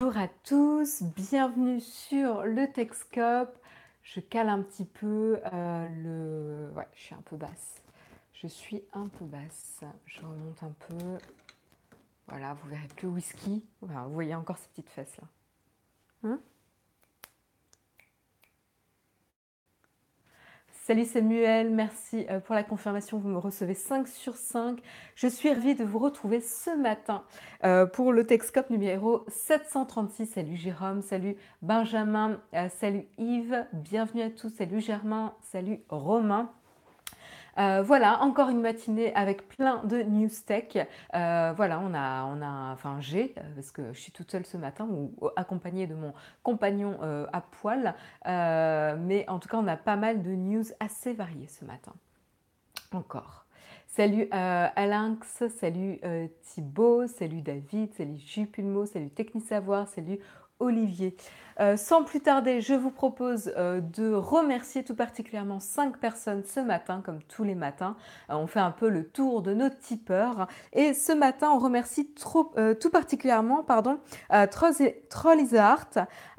Bonjour à tous, bienvenue sur le Texcope. Je cale un petit peu euh, le... Ouais, je suis un peu basse. Je suis un peu basse. Je remonte un peu. Voilà, vous verrez plus whisky. vous voyez encore ces petites fesses là. Hein? Salut Samuel, merci euh, pour la confirmation. Vous me recevez 5 sur 5. Je suis ravie de vous retrouver ce matin euh, pour le Texcope numéro 736. Salut Jérôme, salut Benjamin, euh, salut Yves, bienvenue à tous. Salut Germain, salut Romain. Euh, voilà, encore une matinée avec plein de news tech. Euh, voilà, on a, on a, enfin j'ai, euh, parce que je suis toute seule ce matin, ou accompagnée de mon compagnon à poil. mais en tout cas, on a pas mal de news assez variées ce matin. Encore. Salut Alinx, salut Thibaut, salut David, salut Jupulmo, salut Technisavoir, salut Olivier. Euh, sans plus tarder, je vous propose euh, de remercier tout particulièrement cinq personnes ce matin, comme tous les matins. Euh, on fait un peu le tour de nos tipeurs. Et ce matin, on remercie tout particulièrement pardon, Trollizart,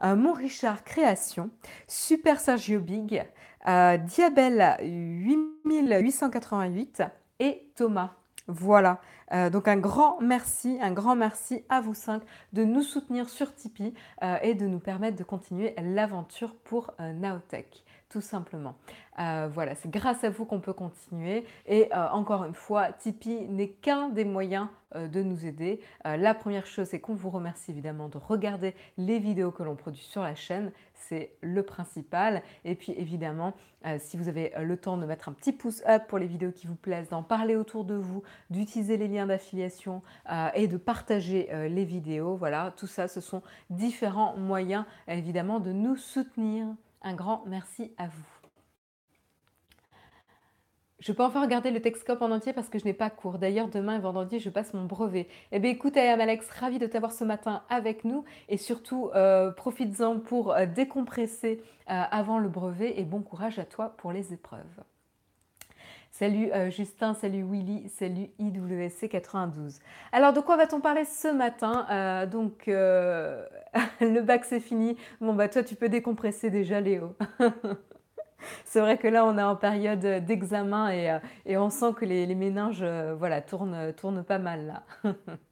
Mon Richard Création, Super Sergio Big, Diabel 8888 et Thomas. Voilà. Euh, donc un grand merci, un grand merci à vous cinq de nous soutenir sur Tipeee euh, et de nous permettre de continuer l'aventure pour euh, Naotech tout simplement. voilà, c'est grâce à vous qu'on peut continuer. Et encore une fois, Tipeee n'est qu'un des moyens de nous aider. la première chose, c'est qu'on vous remercie évidemment de regarder les vidéos que l'on produit sur la chaîne c'est le principal. Et puis évidemment, euh, si vous avez euh, le temps de mettre un petit pouce up pour les vidéos qui vous plaisent, d'en parler autour de vous, d'utiliser les liens d'affiliation euh, et de partager les vidéos, voilà, tout ça, ce sont différents moyens évidemment de nous soutenir. Un grand merci à vous. Je peux enfin regarder le Texcope en entier parce que je n'ai pas cours. D'ailleurs, demain et vendredi, je passe mon brevet. Eh bien, écoute, Ayam Alex, ravi de t'avoir ce matin avec nous. Et surtout, euh, profites-en pour euh, décompresser euh, avant le brevet. Et bon courage à toi pour les épreuves. Salut Justin, salut Willy, salut IWC92. Alors, de quoi va-t-on parler ce matin? Donc, le bac, c'est fini. Bon, bah, toi, tu peux décompresser déjà, Léo. c'est vrai que là, on est en période d'examen et, euh, on sent que les, méninges euh, voilà, tournent, tournent pas mal là.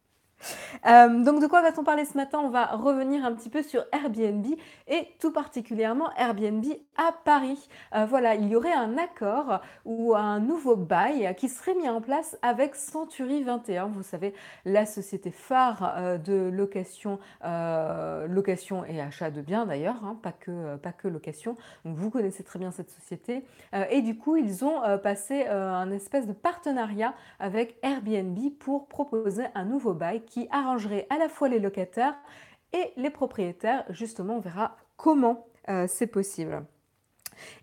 Euh, donc de quoi va-t-on parler ce matin? On va revenir un petit peu sur Airbnb et tout particulièrement Airbnb à Paris. Euh, voilà, il y aurait un accord ou un nouveau bail qui serait mis en place avec Century 21. Vous savez, la société phare euh, de location, location et achat de biens d'ailleurs, hein, pas, que, pas que location. Vous connaissez très bien cette société. et du coup, ils ont passé un espèce de partenariat avec Airbnb pour proposer un nouveau bail qui arrangerait à la fois les locataires et les propriétaires. Justement, on verra comment euh, c'est possible.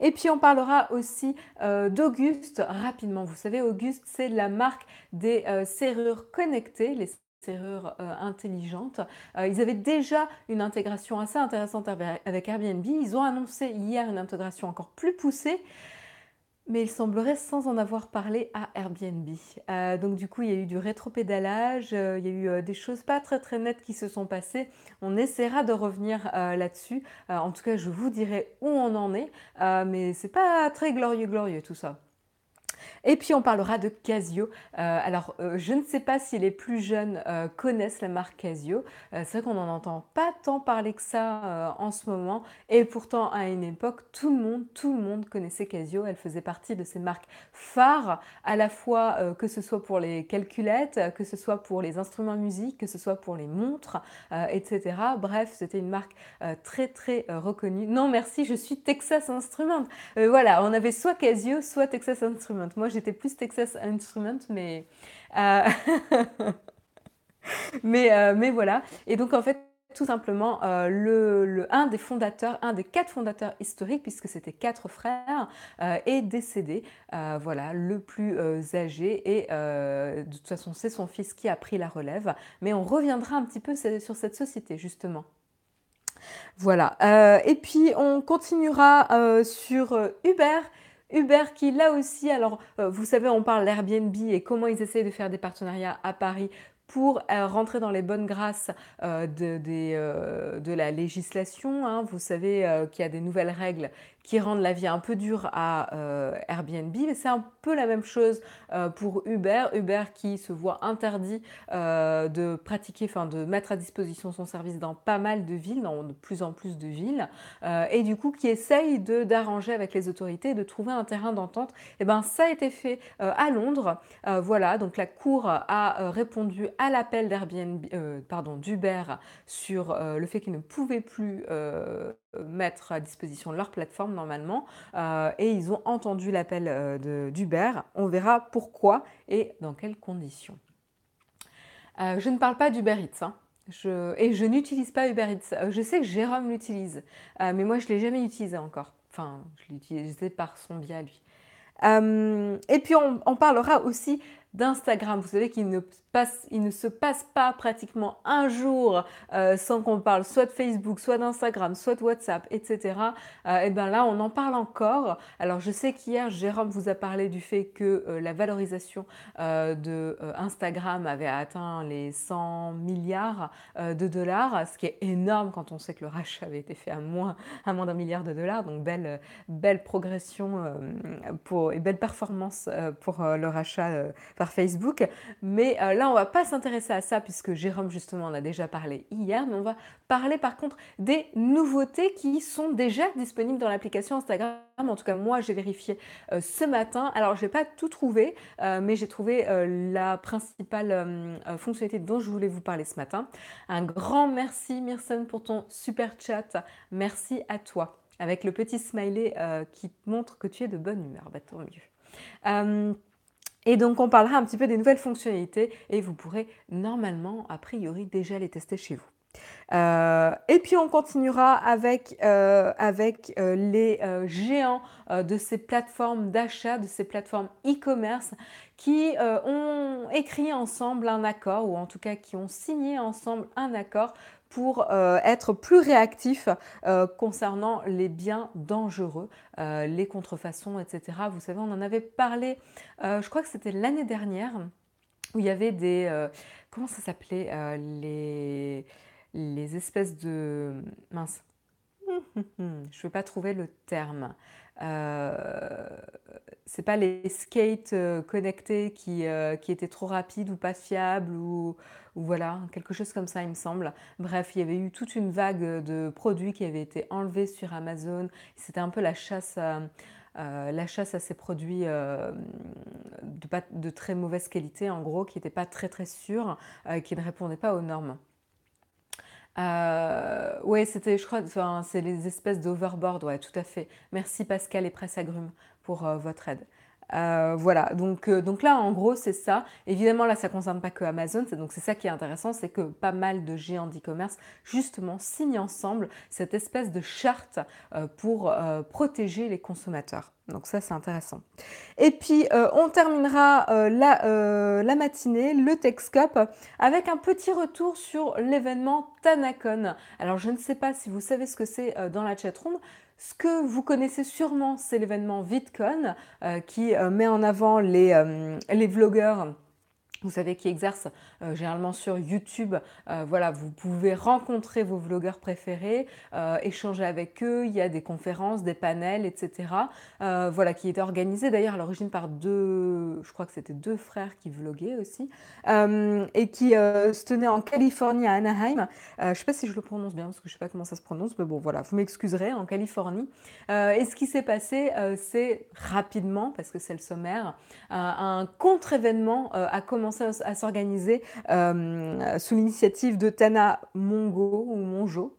Et puis on parlera aussi euh, d'Auguste rapidement. Vous savez, Auguste, c'est la marque des euh, serrures connectées, les serrures intelligentes. ils avaient déjà une intégration assez intéressante avec Airbnb. Ils ont annoncé hier une intégration encore plus poussée mais il semblerait sans en avoir parlé à Airbnb. Euh, donc du coup, il y a eu du rétropédalage, euh, il y a eu euh, des choses pas très très nettes qui se sont passées. On essaiera de revenir là-dessus. en tout cas, je vous dirai où on en est, mais c'est pas très glorieux glorieux tout ça. Et puis on parlera de Casio. Euh, alors euh, je ne sais pas si les plus jeunes euh, connaissent la marque Casio. c'est vrai qu'on n'en entend pas tant parler que ça en ce moment. Et pourtant à une époque, tout le monde, tout le monde connaissait Casio. Elle faisait partie de ces marques phares, à la fois que ce soit pour les calculettes, que ce soit pour les instruments musique, que ce soit pour les montres, etc. Bref, c'était une marque très très reconnue. Non merci, je suis Texas Instruments. voilà, on avait soit Casio, soit Texas Instruments. Moi, j'étais plus Texas Instruments, mais, euh, mais, euh, mais voilà. Et donc, en fait, tout simplement, euh, le, un des fondateurs, un des quatre fondateurs historiques, puisque c'était quatre frères, est décédé. voilà, le plus âgé. Et de toute façon, c'est son fils qui a pris la relève. Mais on reviendra un petit peu sur cette société, justement. Voilà. et puis, on continuera sur Uber Uber qui là aussi, alors euh, vous savez, on parle d'Airbnb et comment ils essayent de faire des partenariats à Paris pour rentrer dans les bonnes grâces de, de, la législation. Hein. Vous savez qu'il y a des nouvelles règles qui rendent la vie un peu dure à euh, Airbnb, mais c'est un peu la même chose euh, pour Uber. Uber qui se voit interdit euh, de pratiquer, enfin de mettre à disposition son service dans pas mal de villes, dans de plus en plus de villes, et du coup qui essaye d'arranger avec les autorités, de trouver un terrain d'entente. Et eh ben ça a été fait à Londres. voilà, donc la Cour a répondu à l'appel d'Airbnb, pardon, d'Uber sur le fait qu'il ne pouvait plus mettre à disposition leur plateforme normalement euh, et ils ont entendu l'appel euh, d'Uber. On verra pourquoi et dans quelles conditions. Euh, je ne parle pas d'Uber Eats. Hein. et je n'utilise pas Uber Eats. Je sais que Jérôme l'utilise, mais moi je ne l'ai jamais utilisé encore. Enfin, je l'ai utilisé par son biais lui. et puis on, parlera aussi d'Instagram. Vous savez qu'il ne, se passe pas pratiquement un jour euh, sans qu'on parle soit de Facebook, soit d'Instagram, soit de WhatsApp, etc. Euh, et bien là, on en parle encore. Alors je sais qu'hier, Jérôme vous a parlé du fait que euh, la valorisation de Instagram avait atteint les 100 milliards de dollars, ce qui est énorme quand on sait que le rachat avait été fait à moins, d'un milliard de dollars. Donc belle, belle progression et belle performance pour le rachat Facebook. Mais euh, là, on va pas s'intéresser à ça puisque Jérôme, justement, en a déjà parlé hier. Mais on va parler par contre des nouveautés qui sont déjà disponibles dans l'application Instagram. En tout cas, moi, j'ai vérifié euh, ce matin. Alors, je n'ai pas tout trouvé, euh, mais j'ai trouvé la principale fonctionnalité dont je voulais vous parler ce matin. Un grand merci, Myrson, pour ton super chat. Merci à toi. Avec le petit smiley qui montre que tu es de bonne humeur. Bah, tant mieux. Et donc on parlera un petit peu des nouvelles fonctionnalités et vous pourrez normalement, a priori, déjà les tester chez vous. Euh, et puis on continuera avec, euh, avec euh, les géants de ces plateformes d'achat, de ces plateformes e-commerce qui ont écrit ensemble un accord, ou en tout cas qui ont signé ensemble un accord pour euh, être plus réactif euh, concernant les biens dangereux, euh, les contrefaçons, etc. Vous savez, on en avait parlé, je crois que c'était l'année dernière, où il y avait des... comment ça s'appelait les, les espèces de... Mince. je ne vais pas trouver le terme. Euh, c'est pas les skates connectés qui, qui étaient trop rapides ou pas fiables ou, voilà, quelque chose comme ça, il me semble. Bref, il y avait eu toute une vague de produits qui avaient été enlevés sur Amazon. C'était un peu la chasse. À, euh, la chasse à ces produits euh, de, de, très mauvaise qualité, en gros, qui n'étaient pas très très sûrs, euh, qui ne répondaient pas aux normes. Oui, c'était, je crois, c'est les espèces d'overboard, ouais, tout à fait. Merci Pascal et Presse Agrumes pour votre aide. Euh, voilà, donc, euh, donc là en gros c'est ça. Évidemment là ça ne concerne pas que Amazon, donc c'est ça qui est intéressant, c'est que pas mal de géants d'e-commerce justement signent ensemble cette espèce de charte euh, pour protéger les consommateurs. Donc ça c'est intéressant. Et puis on terminera la, la, matinée, le Techscope, avec un petit retour sur l'événement Tanacon. Alors je ne sais pas si vous savez ce que c'est dans la chatroom. Ce que vous connaissez sûrement, c'est l'événement VidCon euh, qui euh, met en avant les, euh, les vlogueurs vous savez, qui exercent euh, généralement sur YouTube. Euh, voilà, vous pouvez rencontrer vos vlogueurs préférés, euh, échanger avec eux. Il y a des conférences, des panels, etc. voilà, qui étaient organisés d'ailleurs à l'origine par deux, je crois que c'était deux frères qui vloguaient aussi, et qui se tenaient en Californie à Anaheim. je ne sais pas si je le prononce bien parce que je ne sais pas comment ça se prononce, mais bon, voilà, vous m'excuserez, en Californie. et ce qui s'est passé, c'est rapidement, parce que c'est le sommaire, un contre-événement a commencé à s'organiser euh, sous l'initiative de Tana Mongo ou Monjo,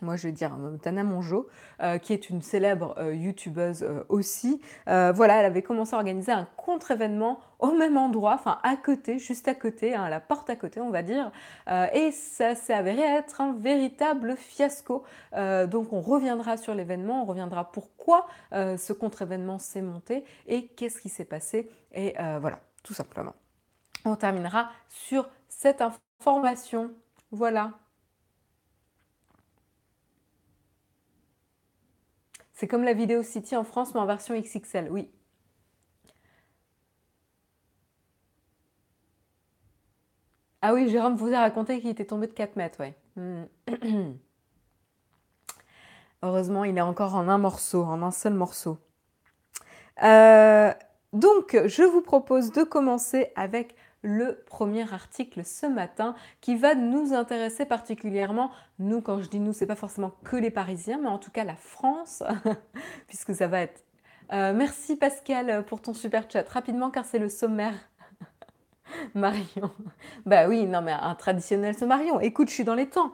moi je vais dire euh, Tana Monjo, euh, qui est une célèbre youtubeuse aussi. voilà, elle avait commencé à organiser un contre-événement au même endroit, enfin à côté, juste à côté, à hein, la porte à côté on va dire, et ça s'est avéré être un véritable fiasco. donc on reviendra sur l'événement, on reviendra pourquoi ce contre-événement s'est monté et qu'est-ce qui s'est passé, et voilà, tout simplement on terminera sur cette information. Voilà. C'est comme la vidéo City en France, mais en version XXL, oui. Ah oui, Jérôme vous a raconté qu'il était tombé de 4 mètres, ouais. Mmh. Heureusement, il est encore en un morceau, en un seul morceau. Euh, donc, je vous propose de commencer avec le premier article ce matin qui va nous intéresser particulièrement. Nous, quand je dis nous, c'est pas forcément que les Parisiens, mais en tout cas la France, puisque ça va être. Euh, merci Pascal pour ton super chat. Rapidement, car c'est le sommaire Marion. Bah oui, non, mais un traditionnel sommarion. Écoute, je suis dans les temps.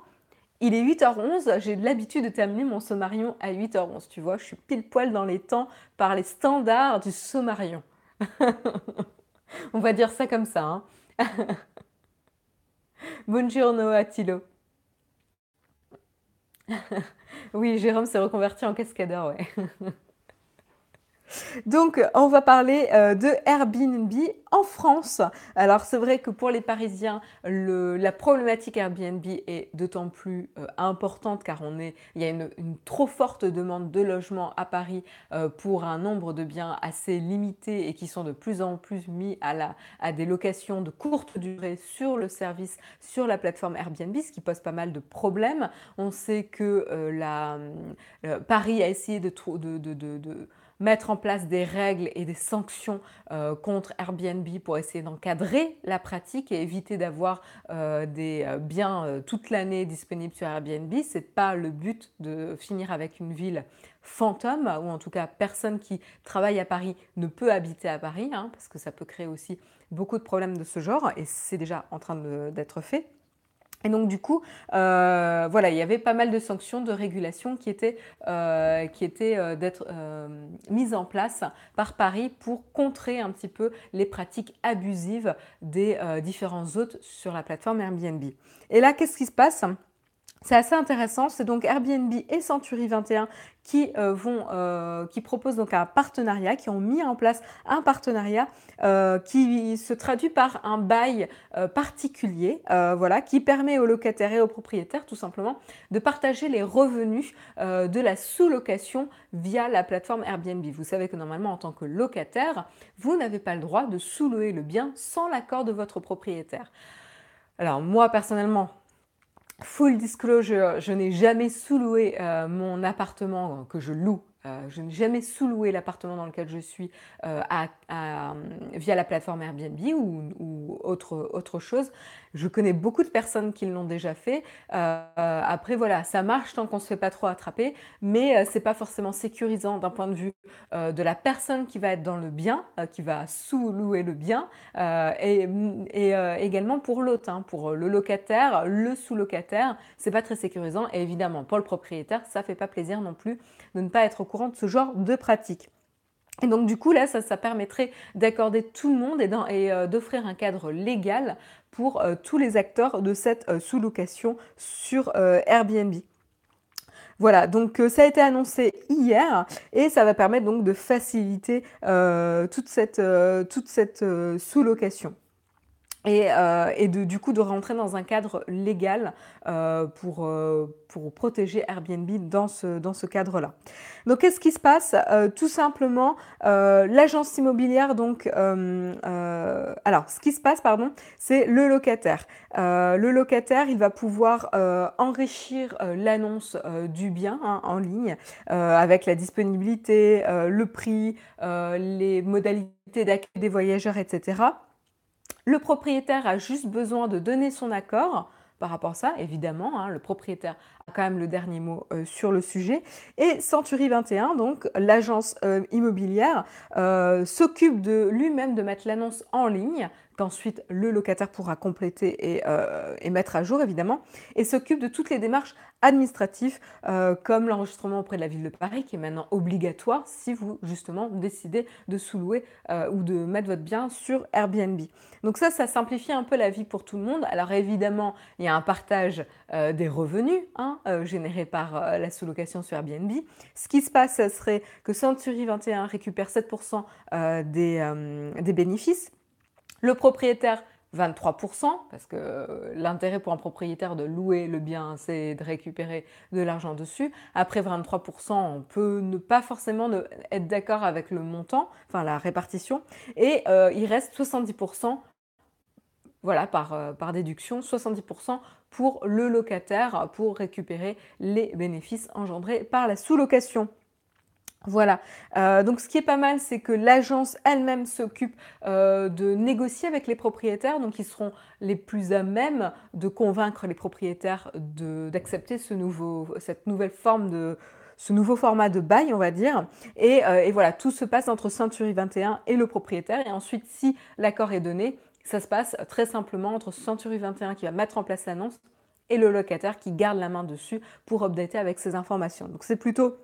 Il est 8h11, j'ai l'habitude de terminer mon sommarion à 8h11, tu vois, je suis pile poil dans les temps par les standards du sommarion. On va dire ça comme ça. Hein. Buongiorno oui, Jérôme s'est reconverti en cascadeur, ouais. Donc, on va parler euh, de Airbnb en France. Alors, c'est vrai que pour les Parisiens, la problématique Airbnb est d'autant plus euh, importante car on est, il y a une, trop forte demande de logement à Paris euh, pour un nombre de biens assez limité et qui sont de plus en plus mis à, des locations de courte durée sur le service, sur la plateforme Airbnb, ce qui pose pas mal de problèmes. On sait que Paris a essayé de, de, de, de mettre en place des règles et des sanctions euh, contre Airbnb pour essayer d'encadrer la pratique et éviter d'avoir euh, des euh, biens toute l'année disponibles sur Airbnb. Ce n'est pas le but de finir avec une ville fantôme, ou en tout cas personne qui travaille à Paris ne peut habiter à Paris, hein, parce que ça peut créer aussi beaucoup de problèmes de ce genre, et c'est déjà en train d'être fait. Et donc du coup, euh, voilà, il y avait pas mal de sanctions, de régulations qui étaient, euh, qui étaient euh, d'être mises en place par Paris pour contrer un petit peu les pratiques abusives des différents hôtes sur la plateforme Airbnb. Et là, qu'est-ce qui se passe? C'est assez intéressant, c'est donc Airbnb et Century 21 qui, euh, vont, euh, qui proposent donc un partenariat, qui ont mis en place un partenariat euh, qui se traduit par un bail particulier, voilà, qui permet aux locataires et aux propriétaires tout simplement de partager les revenus de la sous-location via la plateforme Airbnb. Vous savez que normalement en tant que locataire, vous n'avez pas le droit de sous-louer le bien sans l'accord de votre propriétaire. Alors moi personnellement, Full disclosure, je n'ai jamais sous-loué euh, mon appartement que je loue. Euh, je n'ai jamais sous-loué l'appartement dans lequel je suis euh, via la plateforme Airbnb ou, autre, autre chose. Je connais beaucoup de personnes qui l'ont déjà fait. Euh, après, voilà, ça marche tant qu'on ne se fait pas trop attraper, mais ce n'est pas forcément sécurisant d'un point de vue de la personne qui va être dans le bien, qui va sous-louer le bien, et, également pour l'hôte, hein, pour le locataire, le sous-locataire, c'est pas très sécurisant. Et évidemment, pour le propriétaire, ça fait pas plaisir non plus de ne pas être au courant de ce genre de pratique. Et donc du coup, là, ça, permettrait d'accorder tout le monde et euh, d'offrir un cadre légal pour euh, tous les acteurs de cette euh, sous-location sur Airbnb. Voilà, donc ça a été annoncé hier et ça va permettre donc de faciliter toute cette, toute cette sous-location. Et, et, de, du coup de rentrer dans un cadre légal pour, pour protéger Airbnb dans ce, dans ce cadre-là. Donc, qu'est-ce qui se passe? Euh, Tout simplement, euh, l'agence immobilière, donc, euh, alors, ce qui se passe, pardon, c'est le locataire. le locataire, il va pouvoir enrichir l'annonce du bien hein, en ligne avec la disponibilité, le prix, les modalités d'accueil des voyageurs, etc. Le propriétaire a juste besoin de donner son accord par rapport à ça, évidemment. Hein, le propriétaire a quand même le dernier mot euh, sur le sujet. Et Century 21, donc l'agence euh, immobilière, euh, s'occupe de lui-même de mettre l'annonce en ligne qu'ensuite le locataire pourra compléter et, et, mettre à jour évidemment, et s'occupe de toutes les démarches administratives comme l'enregistrement auprès de la ville de Paris qui est maintenant obligatoire si vous justement décidez de sous-louer ou de mettre votre bien sur Airbnb. Donc ça, ça simplifie un peu la vie pour tout le monde. Alors évidemment, il y a un partage des revenus, hein, euh, générés par euh, la sous-location sur Airbnb. Ce qui se passe, ce serait que Century 21 récupère 7% euh, des, des bénéfices. Le propriétaire 23%, parce que l'intérêt pour un propriétaire de louer le bien, c'est de récupérer de l'argent dessus. Après 23%, on peut ne pas forcément être d'accord avec le montant, enfin la répartition. Et il reste 70% voilà, par, par déduction, 70% pour le locataire pour récupérer les bénéfices engendrés par la sous-location. Voilà. Euh, donc ce qui est pas mal, c'est que l'agence elle-même s'occupe euh, de négocier avec les propriétaires, donc ils seront les plus à même de convaincre les propriétaires d'accepter ce nouveau, cette nouvelle forme de ce nouveau format de bail, on va dire. Et, euh, et voilà, tout se passe entre Century 21 et le propriétaire. Et ensuite, si l'accord est donné, ça se passe très simplement entre Century 21 qui va mettre en place l'annonce et le locataire qui garde la main dessus pour updater avec ces informations. Donc c'est plutôt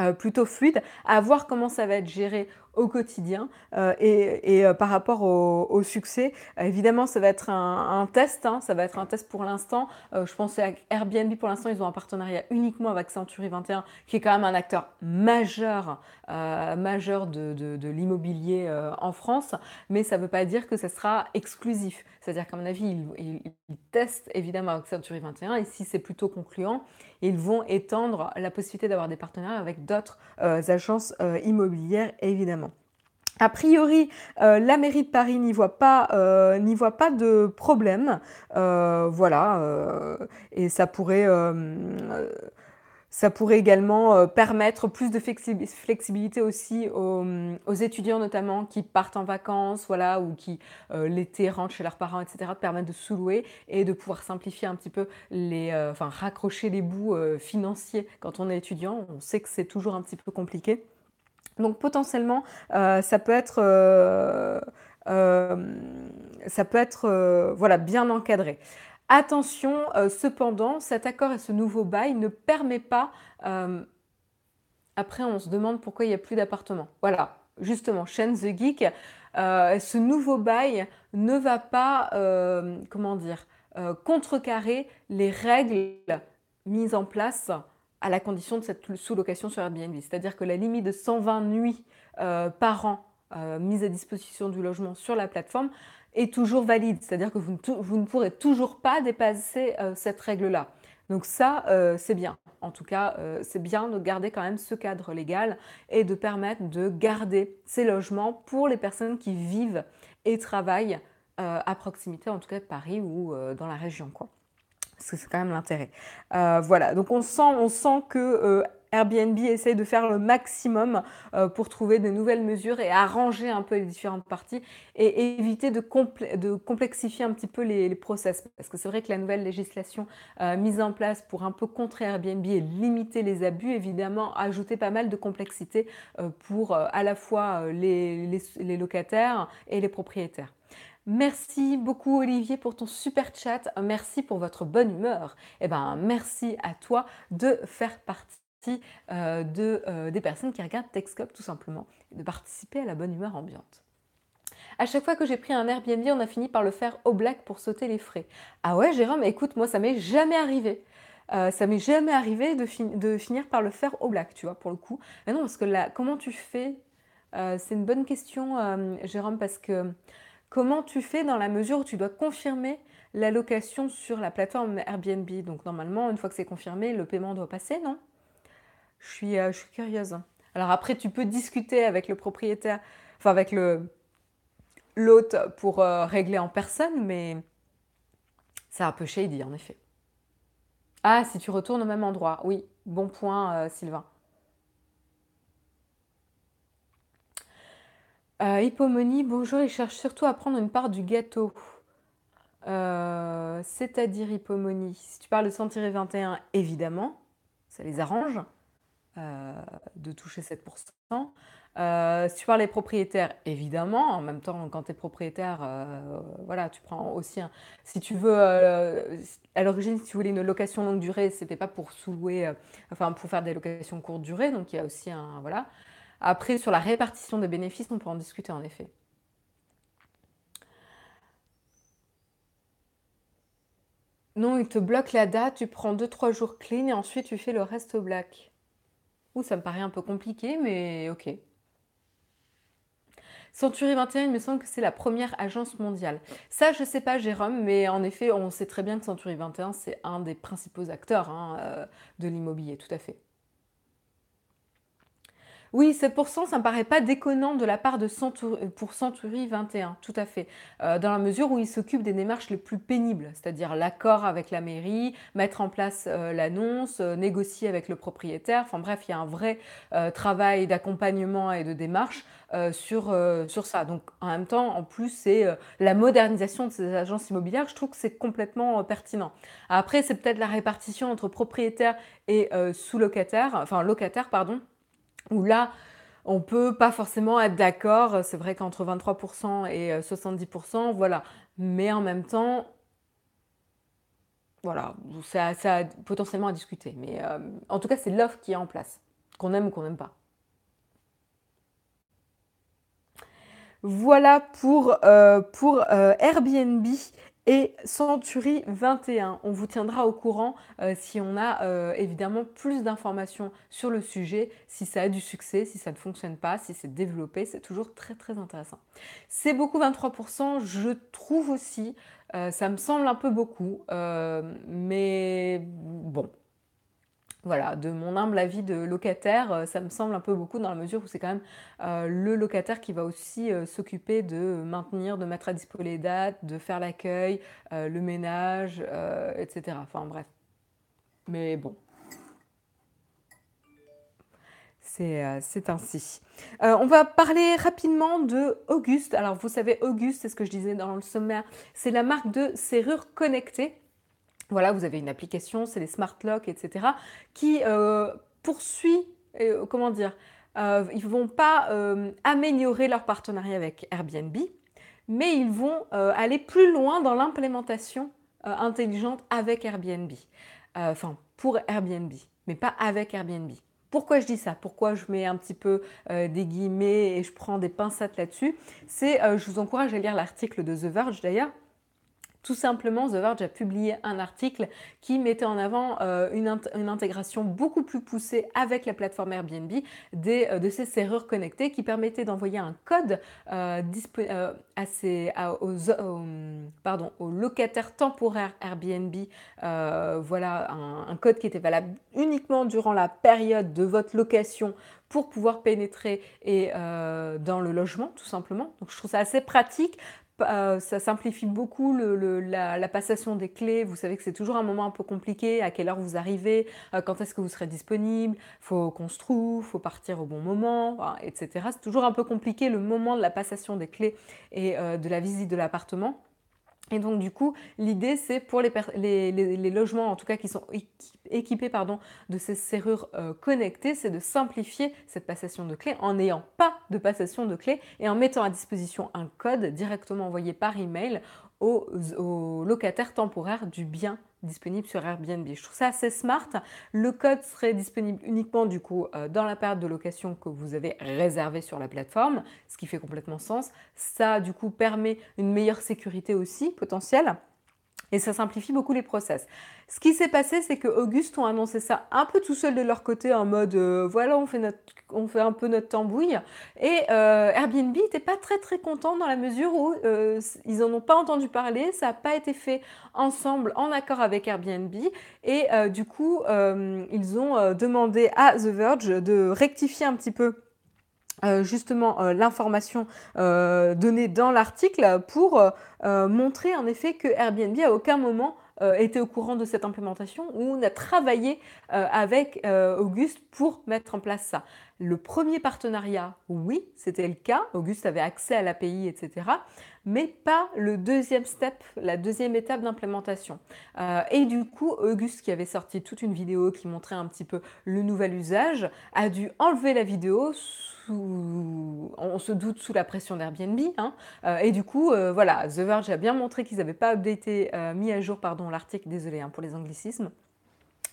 euh, plutôt fluide, à voir comment ça va être géré au quotidien euh, et, euh, par rapport au, succès. évidemment, ça va être un, test, hein, ça va être un test pour l'instant. je pensais à Airbnb pour l'instant, ils ont un partenariat uniquement avec Century 21, qui est quand même un acteur majeur, majeur de, l'immobilier en France, mais ça ne veut pas dire que ça sera exclusif. C'est-à-dire qu'à mon avis, ils, ils testent évidemment avec Century 21 et si c'est plutôt concluant, ils vont étendre la possibilité d'avoir des partenariats avec d'autres euh, agences euh, immobilières, évidemment. A priori, euh, la mairie de Paris n'y voit pas, pas de problème, voilà, et ça pourrait également euh, permettre plus de flexibilité aussi aux, étudiants notamment qui partent en vacances, voilà, ou qui euh, l'été rentrent chez leurs parents, etc. De permettre de sous-louer et de pouvoir simplifier un petit peu les, euh, enfin raccrocher les bouts financiers quand on est étudiant. On sait que c'est toujours un petit peu compliqué. Donc potentiellement, ça peut être ça peut être voilà, bien encadré. Attention, euh, cependant, cet accord et ce nouveau bail ne permet pas... Euh, après, on se demande pourquoi il n'y a plus d'appartements. Voilà, justement, Shen the Geek, euh, ce nouveau bail ne va pas, comment dire, contrecarrer les règles mises en place à la condition de cette sous-location sur Airbnb. C'est-à-dire que la limite de 120 nuits par an mise à disposition du logement sur la plateforme est toujours valide, c'est-à-dire que vous ne, pourrez toujours pas dépasser euh, cette règle-là. Donc ça, euh, c'est bien. En tout cas, euh, c'est bien de garder quand même ce cadre légal et de permettre de garder ces logements pour les personnes qui vivent et travaillent à proximité, en tout cas de Paris ou dans la région. Parce que c'est quand même l'intérêt. voilà, donc on sent, on sent que Airbnb essaye de faire le maximum euh, pour trouver de nouvelles mesures et arranger un peu les différentes parties et éviter de, complexifier un petit peu les, process. Parce que c'est vrai que la nouvelle législation euh, mise en place pour un peu contrer Airbnb et limiter les abus, évidemment, a ajouté pas mal de complexité euh, pour à la fois les, locataires et les propriétaires. Merci beaucoup Olivier pour ton super chat. Merci pour votre bonne humeur. Et eh ben merci à toi de faire partie euh, euh, des personnes qui regardent Texcop tout simplement, de participer à la bonne humeur ambiante. À chaque fois que j'ai pris un Airbnb, on a fini par le faire au black pour sauter les frais. Ah ouais, Jérôme, écoute, moi ça m'est jamais arrivé. Euh, ça m'est jamais arrivé de, de, finir par le faire au black, tu vois, pour le coup. Mais non, parce que là, comment tu fais? C'est une bonne question, Jérôme, parce que comment tu fais dans la mesure où tu dois confirmer la location sur la plateforme Airbnb? Donc normalement, une fois que c'est confirmé, le paiement doit passer, non? Je suis, euh, je curieuse. Alors après, tu peux discuter avec le propriétaire, enfin avec l'hôte pour euh, régler en personne, mais c'est un peu shady en effet. Ah, si tu retournes au même endroit, oui, bon point, euh, Sylvain. Hippomonie, bonjour, il cherche surtout à prendre une part du gâteau. C'est-à-dire Hippomonie, si tu parles de 100-21, évidemment, ça les arrange. Euh, de toucher 7%. Euh, si tu parles des propriétaires, évidemment, en même temps, quand tu es propriétaire, euh, voilà, tu prends aussi un... Si tu veux, à l'origine, si tu voulais une location longue durée, c'était pas pour sous-louer, enfin, pour faire des locations courte durée, donc il y a aussi un... Voilà. Après, sur la répartition des bénéfices, on peut en discuter, en effet. Non, il te bloque la date, tu prends 2-3 jours clean et ensuite tu fais le reste au black. Ouh, ça me paraît un peu compliqué, mais ok. Century 21, il me semble que c'est la première agence mondiale. Ça, je ne sais pas, Jérôme, mais en effet, on sait très bien que Century 21, c'est un des principaux acteurs hein, euh, de l'immobilier, tout à fait. Oui, 7% ça me paraît pas déconnant de la part de pour Century 21, tout à fait. Heu, dans la mesure où ils s'occupent des démarches les plus pénibles, c'est-à-dire l'accord avec la mairie, mettre en place, heu, l'annonce, heu, négocier avec le propriétaire. Enfin bref, il y a un vrai, travail d'accompagnement et de démarche, sur, ça. Donc en même temps, en plus, c'est, la modernisation de ces agences immobilières. Je trouve que c'est complètement, pertinent. Après, c'est peut-être la répartition entre propriétaires et heu, sous-locataires, enfin locataires, pardon, où là, on peut pas forcément être d'accord. C'est vrai qu'entre 23% et heu, 70% voilà. Mais en même temps, voilà, c'est à potentiellement à discuter. Mais, hem, en tout cas, c'est l'offre qui est en place, qu'on aime ou qu'on n'aime pas. Voilà pour, heu, Airbnb et Century 21. On vous tiendra au courant, heu, si on a, heu, évidemment plus d'informations sur le sujet, si ça a du succès, si ça ne fonctionne pas, si c'est développé, c'est toujours très, très intéressant. C'est beaucoup 23% je trouve aussi, heu, ça me semble un peu beaucoup, mais bon, voilà, de mon humble avis de locataire, heu, ça me semble un peu beaucoup dans la mesure où c'est quand même, heu, le locataire qui va aussi, heu, s'occuper de maintenir, de mettre à dispo les dates, de faire l'accueil, le ménage, heu, et cetera. Enfin bref. Mais bon, c'est, ainsi. On va parler rapidement de Auguste. Alors vous savez, Auguste, c'est ce que je disais dans le sommaire, c'est la marque de serrures connectées. Voilà, vous avez une application, c'est les smart locks, et cetera, qui, heu, poursuit, heu, comment dire? Heu, ils vont pas, améliorer leur partenariat avec Airbnb, mais ils vont, aller plus loin dans l'implémentation, intelligente avec Airbnb. Enfin, pour Airbnb, mais pas avec Airbnb. Pourquoi je dis ça? Pourquoi je mets un petit peu, des guillemets et je prends des pincettes là-dessus? C'est, je vous encourage à lire l'article de The Verge d'ailleurs, tout simplement, The Verge a publié un article qui mettait en avant euh, une, int une, intégration beaucoup plus poussée avec la plateforme Airbnb des, euh, de ces serrures connectées qui permettait d'envoyer un code euh, à aux, locataires temporaires Airbnb. Voilà, un, code qui était valable uniquement durant la période de votre location pour pouvoir pénétrer et, dans le logement, tout simplement. Donc je trouve ça assez pratique euh, ça simplifie beaucoup la, passation des clés. Vous savez que c'est toujours un moment un peu compliqué. À quelle heure vous arrivez? Euh, Quand est-ce que vous serez disponible? Faut qu'on se trouve, faut partir au bon moment, etc. C'est toujours un peu compliqué le moment de la passation des clés et euh, de la visite de l'appartement. Et donc du coup, l'idée c'est pour les, logements en tout cas qui sont équipés de ces serrures euh, connectées, c'est de simplifier cette passation de clés en n'ayant pas de passation de clés et en mettant à disposition un code directement envoyé par email aux, aux locataires temporaires du bien disponible sur Airbnb. Je trouve ça assez smart. Le code serait disponible uniquement du coup euh, dans la période de location que vous avez réservée sur la plateforme, ce qui fait complètement sens. Ça du coup permet une meilleure sécurité aussi potentielle et ça simplifie beaucoup les process. Ce qui s'est passé, c'est que Auguste ont annoncé ça un peu tout seul de leur côté, en mode euh, voilà, on fait, notre, on fait un peu notre tambouille. Et euh, Airbnb n'était pas très très content dans la mesure où euh, ils n'en ont pas entendu parler, ça n'a pas été fait ensemble en accord avec Airbnb. Et du coup, ils ont demandé à The Verge de rectifier un petit peu euh, justement euh, l'information euh, donnée dans l'article pour montrer en effet que Airbnb à aucun moment était au courant de cette implémentation ou on a travaillé avec Auguste pour mettre en place ça. Le premier partenariat, oui, c'était le cas. Auguste avait accès à l'API, etc. Mais pas le deuxième step, la deuxième étape d'implémentation. Euh, et du coup, Auguste, qui avait sorti toute une vidéo qui montrait un petit peu le nouvel usage, a dû enlever la vidéo on se doute sous la pression d'Airbnb. Hein. Euh, et du coup, euh, voilà, The Verge a bien montré qu'ils n'avaient pas mis à jour, l'article, désolé hein, pour les anglicismes.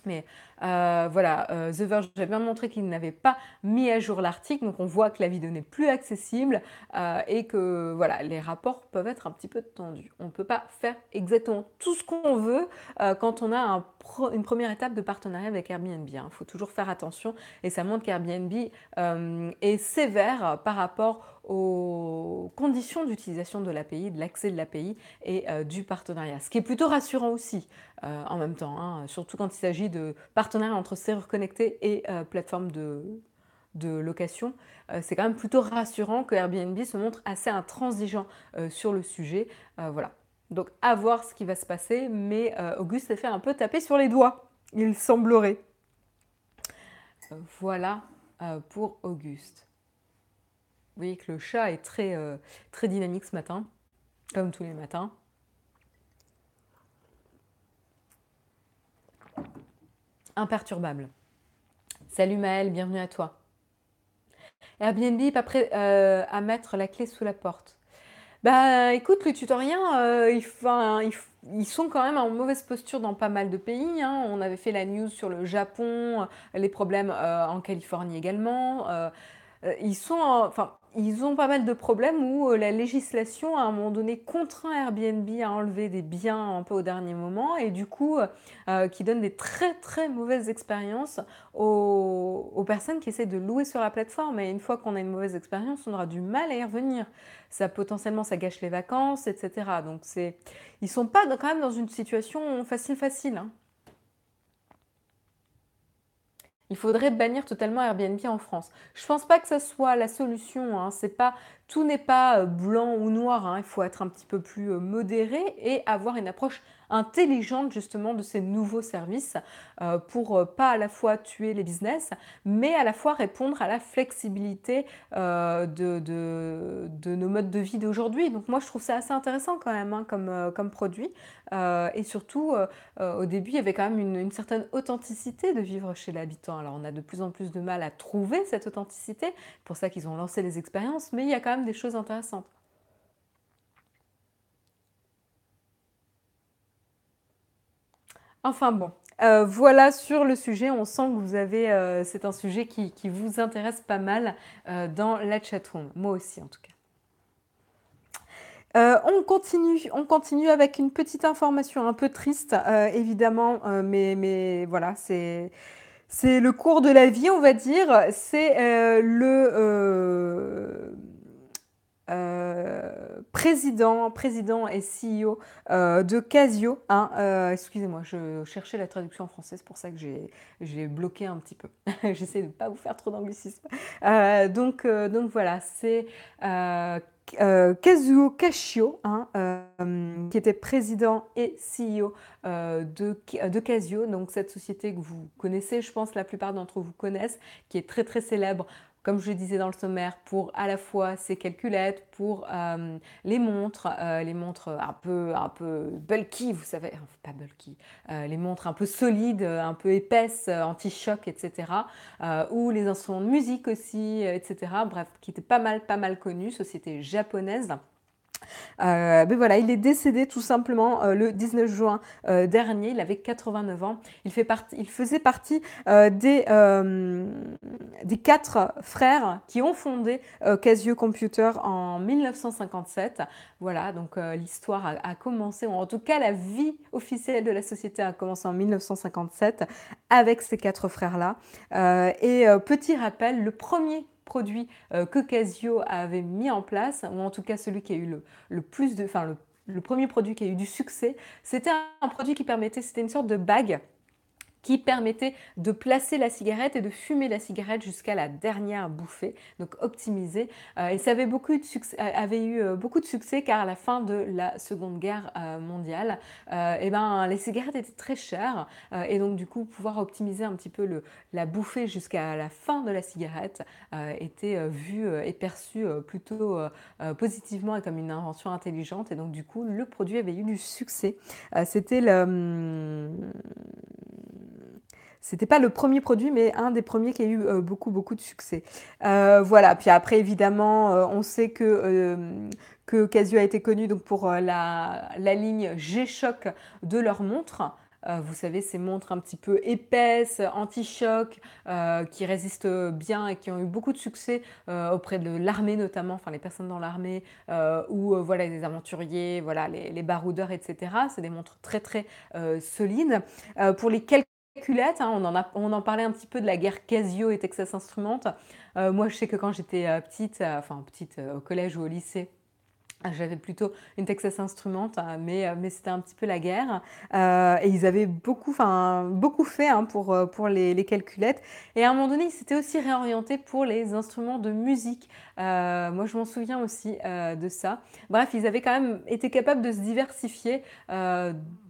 Mais euh, voilà, euh, The Verge a bien montré qu'il n'avait pas mis à jour l'article, donc on voit que la vidéo n'est plus accessible euh, et que voilà, les rapports peuvent être un petit peu tendus. On ne peut pas faire exactement tout ce qu'on veut quand on a une première étape de partenariat avec Airbnb. Il hein. faut toujours faire attention et ça montre qu'Airbnb est sévère par rapport aux conditions d'utilisation de l'API, de l'accès de l'API et du partenariat. Ce qui est plutôt rassurant aussi en même temps, hein, surtout quand il s'agit de entre serveurs connectés et euh, plateformes de, de location, c'est quand même plutôt rassurant que Airbnb se montre assez intransigeant sur le sujet. voilà. Donc à voir ce qui va se passer, mais Auguste s'est fait un peu taper sur les doigts, il semblerait. Voilà pour Auguste. Vous voyez que le chat est très, très dynamique ce matin, comme tous les matins. Imperturbable. Salut Maëlle, bienvenue à toi. Airbnb pas prêt euh, à mettre la clé sous la porte. Bah écoute, les tutoriens, euh, ils, sont quand même en mauvaise posture dans pas mal de pays. Hein. On avait fait la news sur le Japon, les problèmes euh, en Californie également. Ils sont, enfin, ils ont pas mal de problèmes où euh, la législation, à un moment donné, contraint Airbnb à enlever des biens un peu au dernier moment et du coup, euh, euh, qui donne des très très mauvaises expériences aux, personnes qui essaient de louer sur la plateforme. Et une fois qu'on a une mauvaise expérience, on aura du mal à y revenir. Ça potentiellement, ça gâche les vacances, etc. Donc c'est, ils sont pas quand même dans une situation facile facile. Hein. Il faudrait bannir totalement Airbnb en France. Je ne pense pas que ce soit la solution. Hein. C'est tout n'est pas euh, blanc ou noir. Hein. Il faut être un petit peu plus euh, modéré et avoir une approche intelligente justement de ces nouveaux services euh, pour euh, pas à la fois tuer les business, mais à la fois répondre à la flexibilité euh, de, nos modes de vie d'aujourd'hui. Donc moi je trouve ça assez intéressant quand même hein, comme, produit. et surtout au début il y avait quand même une, une certaine authenticité de vivre chez l'habitant. Alors on a de plus en plus de mal à trouver cette authenticité, pour ça qu'ils ont lancé les expériences, mais il y a quand même des choses intéressantes. Enfin bon, euh, voilà sur le sujet. On sent que vous avez, euh, c'est un sujet qui, vous intéresse pas mal euh, dans la chatroom. Moi aussi, en tout cas. on continue, on continue avec une petite information un peu triste, évidemment, mais, voilà, c'est le cours de la vie, on va dire. C'est le euh, président, président et CEO euh, de Casio. Hein, euh, excusez-moi, je cherchais la traduction en français, c'est pour ça que j'ai bloqué un petit peu. J'essaie de ne pas vous faire trop d'anglicisme. donc, voilà, c'est Kazuo Kashio, hein, qui était président et CEO de, de Casio, donc cette société que vous connaissez, je pense la plupart d'entre vous connaissent, qui est très très célèbre comme je disais dans le sommaire, pour à la fois ses calculettes, pour euh, les montres, euh, les montres un peu, un peu bulky, vous savez, pas bulky, euh, les montres un peu solides, un peu épaisses, anti-choc, etc. ou les instruments de musique aussi, etc. Bref, qui étaient pas mal, pas mal connus, société japonaise. Euh, il est décédé tout simplement euh, le 19 juin euh, dernier. Il avait 89 ans. Il, faisait partie des, quatre frères qui ont fondé Casio Computer en 1957. Voilà, donc l'histoire a, a, commencé, ou en tout cas la vie officielle de la société a commencé en 1957 avec ces quatre frères-là. et petit rappel, le premier produit euh, que Casio avait mis en place, ou en tout cas celui qui a eu le, plus de, enfin le, premier produit qui a eu du succès, c'était un produit qui permettait, c'était une sorte de bague qui permettait de placer la cigarette et de fumer la cigarette jusqu'à la dernière bouffée, donc optimisé. Euh, et ça avait, beaucoup de euh, avait eu euh, beaucoup de succès car à la fin de la Seconde Guerre mondiale, et eh ben, les cigarettes étaient très chères et donc du coup pouvoir optimiser un petit peu le, la bouffée jusqu'à la fin de la cigarette était vu et perçu plutôt positivement et comme une invention intelligente et donc du coup le produit avait eu du succès. C'était le hum, c'était pas le premier produit, mais un des premiers qui a eu euh, beaucoup, beaucoup de succès. Euh, voilà. Puis après, évidemment, euh, on sait que, que Casio a été connu donc, pour la, la ligne G-Shock de leurs montres. vous savez, ces montres un petit peu épaisses, anti-choc, qui résistent bien et qui ont eu beaucoup de succès auprès de l'armée notamment, enfin les personnes dans l'armée ou voilà les aventuriers, voilà les, les baroudeurs, etc. C'est des montres très très solides. pour les quelques Hein, on, en parlait un petit peu de la guerre Casio et Texas Instruments. Euh, moi, je sais que quand j'étais euh, petite, euh, enfin petite au collège ou au lycée, j'avais plutôt une Texas Instruments, euh, mais, euh, mais c'était un petit peu la guerre. Euh, et ils avaient beaucoup, beaucoup fait hein, pour, pour les, calculettes. Et à un moment donné, ils s'étaient aussi réorientés pour les instruments de musique. moi, je m'en souviens aussi de ça. Bref, ils avaient quand même été capables de se diversifier.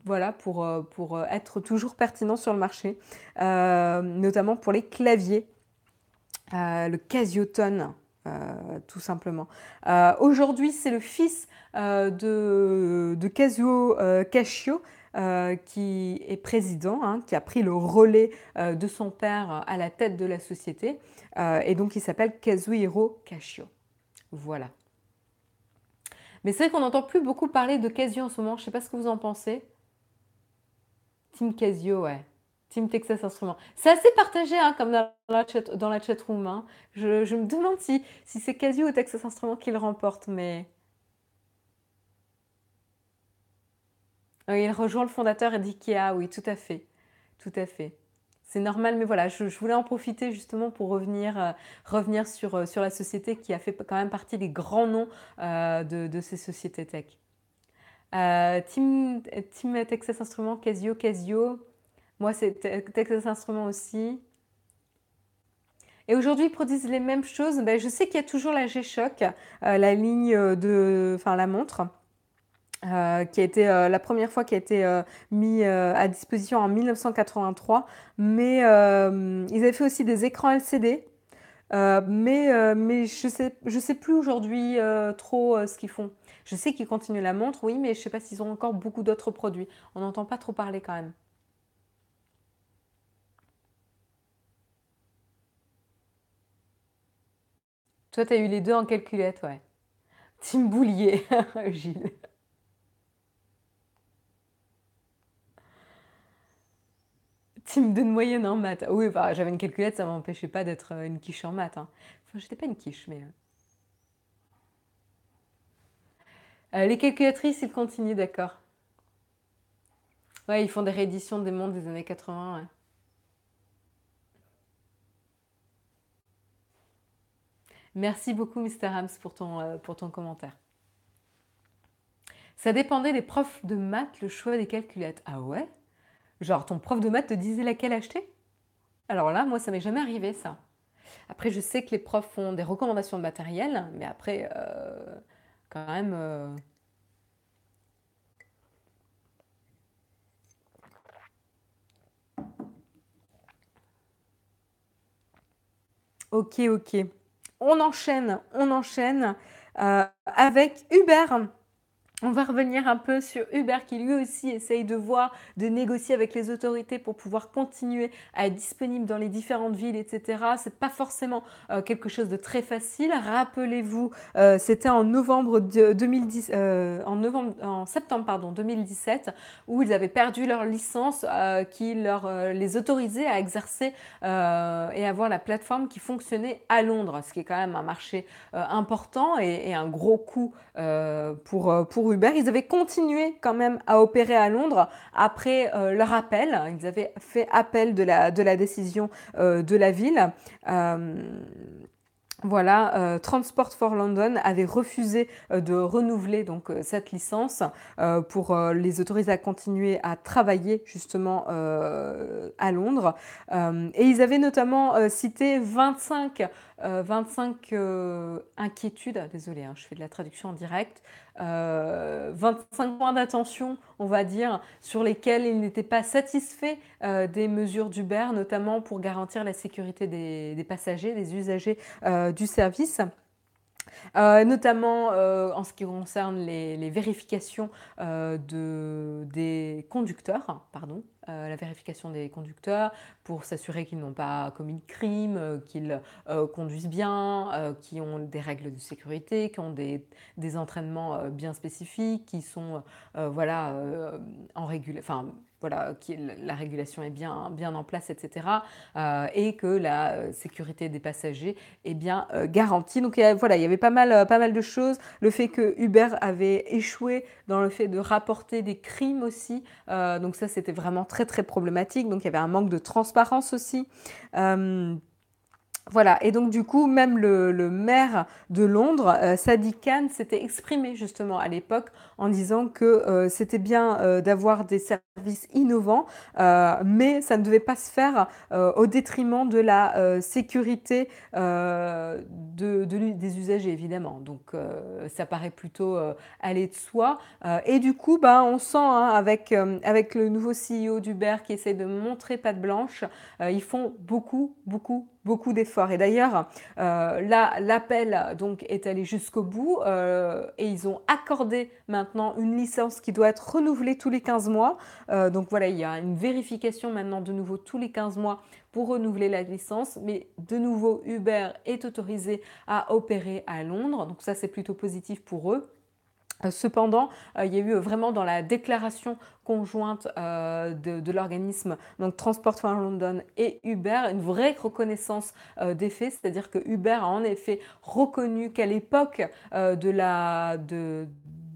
voilà, pour, être toujours pertinents sur le marché, notamment pour les claviers. le Casiotone, euh, tout simplement. Euh, aujourd'hui, c'est le fils euh, de, de Kazuo Kashio qui est président, hein, qui a pris le relais de son père à la tête de la société. et donc, il s'appelle Kazuhiro Kashio. Voilà. Mais c'est vrai qu'on n'entend plus beaucoup parler de Casio en ce moment. Je ne sais pas ce que vous en pensez. Team Casio, ouais. Team Texas Instruments. C'est assez partagé hein, comme dans la, chat, dans la chatroom. Hein. Je, me demande si, si c'est Casio ou Texas Instruments qui le remporte, mais... il rejoint le fondateur d'IKEA, oui, tout à fait. Tout à fait. C'est normal, mais voilà, je, voulais en profiter justement pour revenir, euh, revenir sur, euh, sur la société qui a fait quand même partie des grands noms euh, de, de, ces sociétés tech. team, team Texas Instruments, Casio, Casio, moi, c'est Texas Instruments aussi. Et aujourd'hui, ils produisent les mêmes choses. Ben, je sais qu'il y a toujours la G-Shock, euh, la ligne de, enfin la montre, euh, qui a été euh, la première fois qui a été mise à disposition en 1983. Mais ils avaient fait aussi des écrans LCD. mais, mais je ne sais, je sais plus aujourd'hui trop ce qu'ils font. Je sais qu'ils continuent la montre, oui, mais je ne sais pas s'ils ont encore beaucoup d'autres produits. On n'entend pas trop parler quand même. Toi, tu as eu les deux en calculette, ouais. Team Boulier, Gilles. Team de moyenne en maths. Oui, bah, j'avais une calculette, ça m'empêchait pas d'être euh, une quiche en maths. Hein. Enfin, j'étais pas une quiche, mais... Euh. Euh, les calculatrices, ils continuent, d'accord. Ouais, ils font des rééditions des mondes des années 80, ouais. Merci beaucoup, Mr. Hams, pour ton, euh, pour ton commentaire. Ça dépendait des profs de maths, le choix des calculettes. Ah ouais? Genre, ton prof de maths te disait laquelle acheter? Alors là, moi, ça m'est jamais arrivé, ça. Après, je sais que les profs font des recommandations de matériel, mais après, euh, quand même... Euh, ok, ok on enchaîne, on enchaîne euh, avec Uber. On va revenir un peu sur Uber qui lui aussi essaye de voir, de négocier avec les autorités pour pouvoir continuer à être disponible dans les différentes villes, etc. C'est pas forcément euh, quelque chose de très facile. Rappelez-vous, euh, c'était en novembre 2010, euh, en novembre, en septembre pardon 2017, où ils avaient perdu leur licence qui leur les autorisait à exercer et avoir la plateforme qui fonctionnait à Londres, ce qui est quand même un marché important et, un gros coût pour pour Ils avaient continué quand même à opérer à Londres après euh, leur appel. Ils avaient fait appel de la, décision euh, de la ville. Euh, voilà, euh, Transport for London avait refusé de renouveler donc cette licence pour les autoriser à continuer à travailler justement à Londres. et ils avaient notamment cité 25, 25 inquiétudes, désolé, hein, je fais de la traduction en direct, 25 points d'attention, on va dire, sur lesquels ils n'étaient pas satisfaits des mesures d'Uber, notamment pour garantir la sécurité des, des passagers, des usagers du service. Euh, notamment euh, en ce qui concerne les, vérifications euh, de, des conducteurs, pardon, la vérification des conducteurs pour s'assurer qu'ils n'ont pas commis de crime, qu'ils conduisent bien, qui ont des règles de sécurité, qui ont des, des entraînements bien spécifiques, qui sont voilà, en régul... enfin, voilà, que la régulation est bien, bien en place, etc. Euh, et que la euh, sécurité des passagers est bien euh, garantie. Donc voilà, il y avait pas mal, pas mal de choses. Le fait que Uber avait échoué dans le fait de rapporter des crimes aussi. donc ça, c'était vraiment très, très problématique. Donc il y avait un manque de transparence aussi. Voilà et donc du coup, même le maire de Londres, heu, Sadiq Khan s'était exprimé justement à l'époque en disant que, heu, c'était bien, heu, d'avoir des services innovants, heu, mais ça ne devait pas se faire, au détriment de la, sécurité, de des usagers évidemment. Donc, ça paraît plutôt, aller de soi, et du coup, ben, on sent, hein, avec, avec le nouveau CEO d'Uber qui essaie de montrer patte blanche, ils font beaucoup, beaucoup, beaucoup d'efforts et d'ailleurs, heu, là, l'appel donc est allé jusqu'au bout, heu et ils ont accordé maintenant une licence qui doit être renouvelée tous les 15 mois. Heu, donc voilà, il y a une vérification maintenant de nouveau tous les 15 mois pour renouveler la licence, mais de nouveau Uber est autorisé à opérer à Londres, donc ça c'est plutôt positif pour eux. Heu, cependant, heu, il y a eu vraiment dans la déclaration conjointe, de l'organisme, donc Transport for London et Uber, une vraie reconnaissance, des faits. C'est-à-dire que Uber a en effet reconnu qu'à l'époque, de la de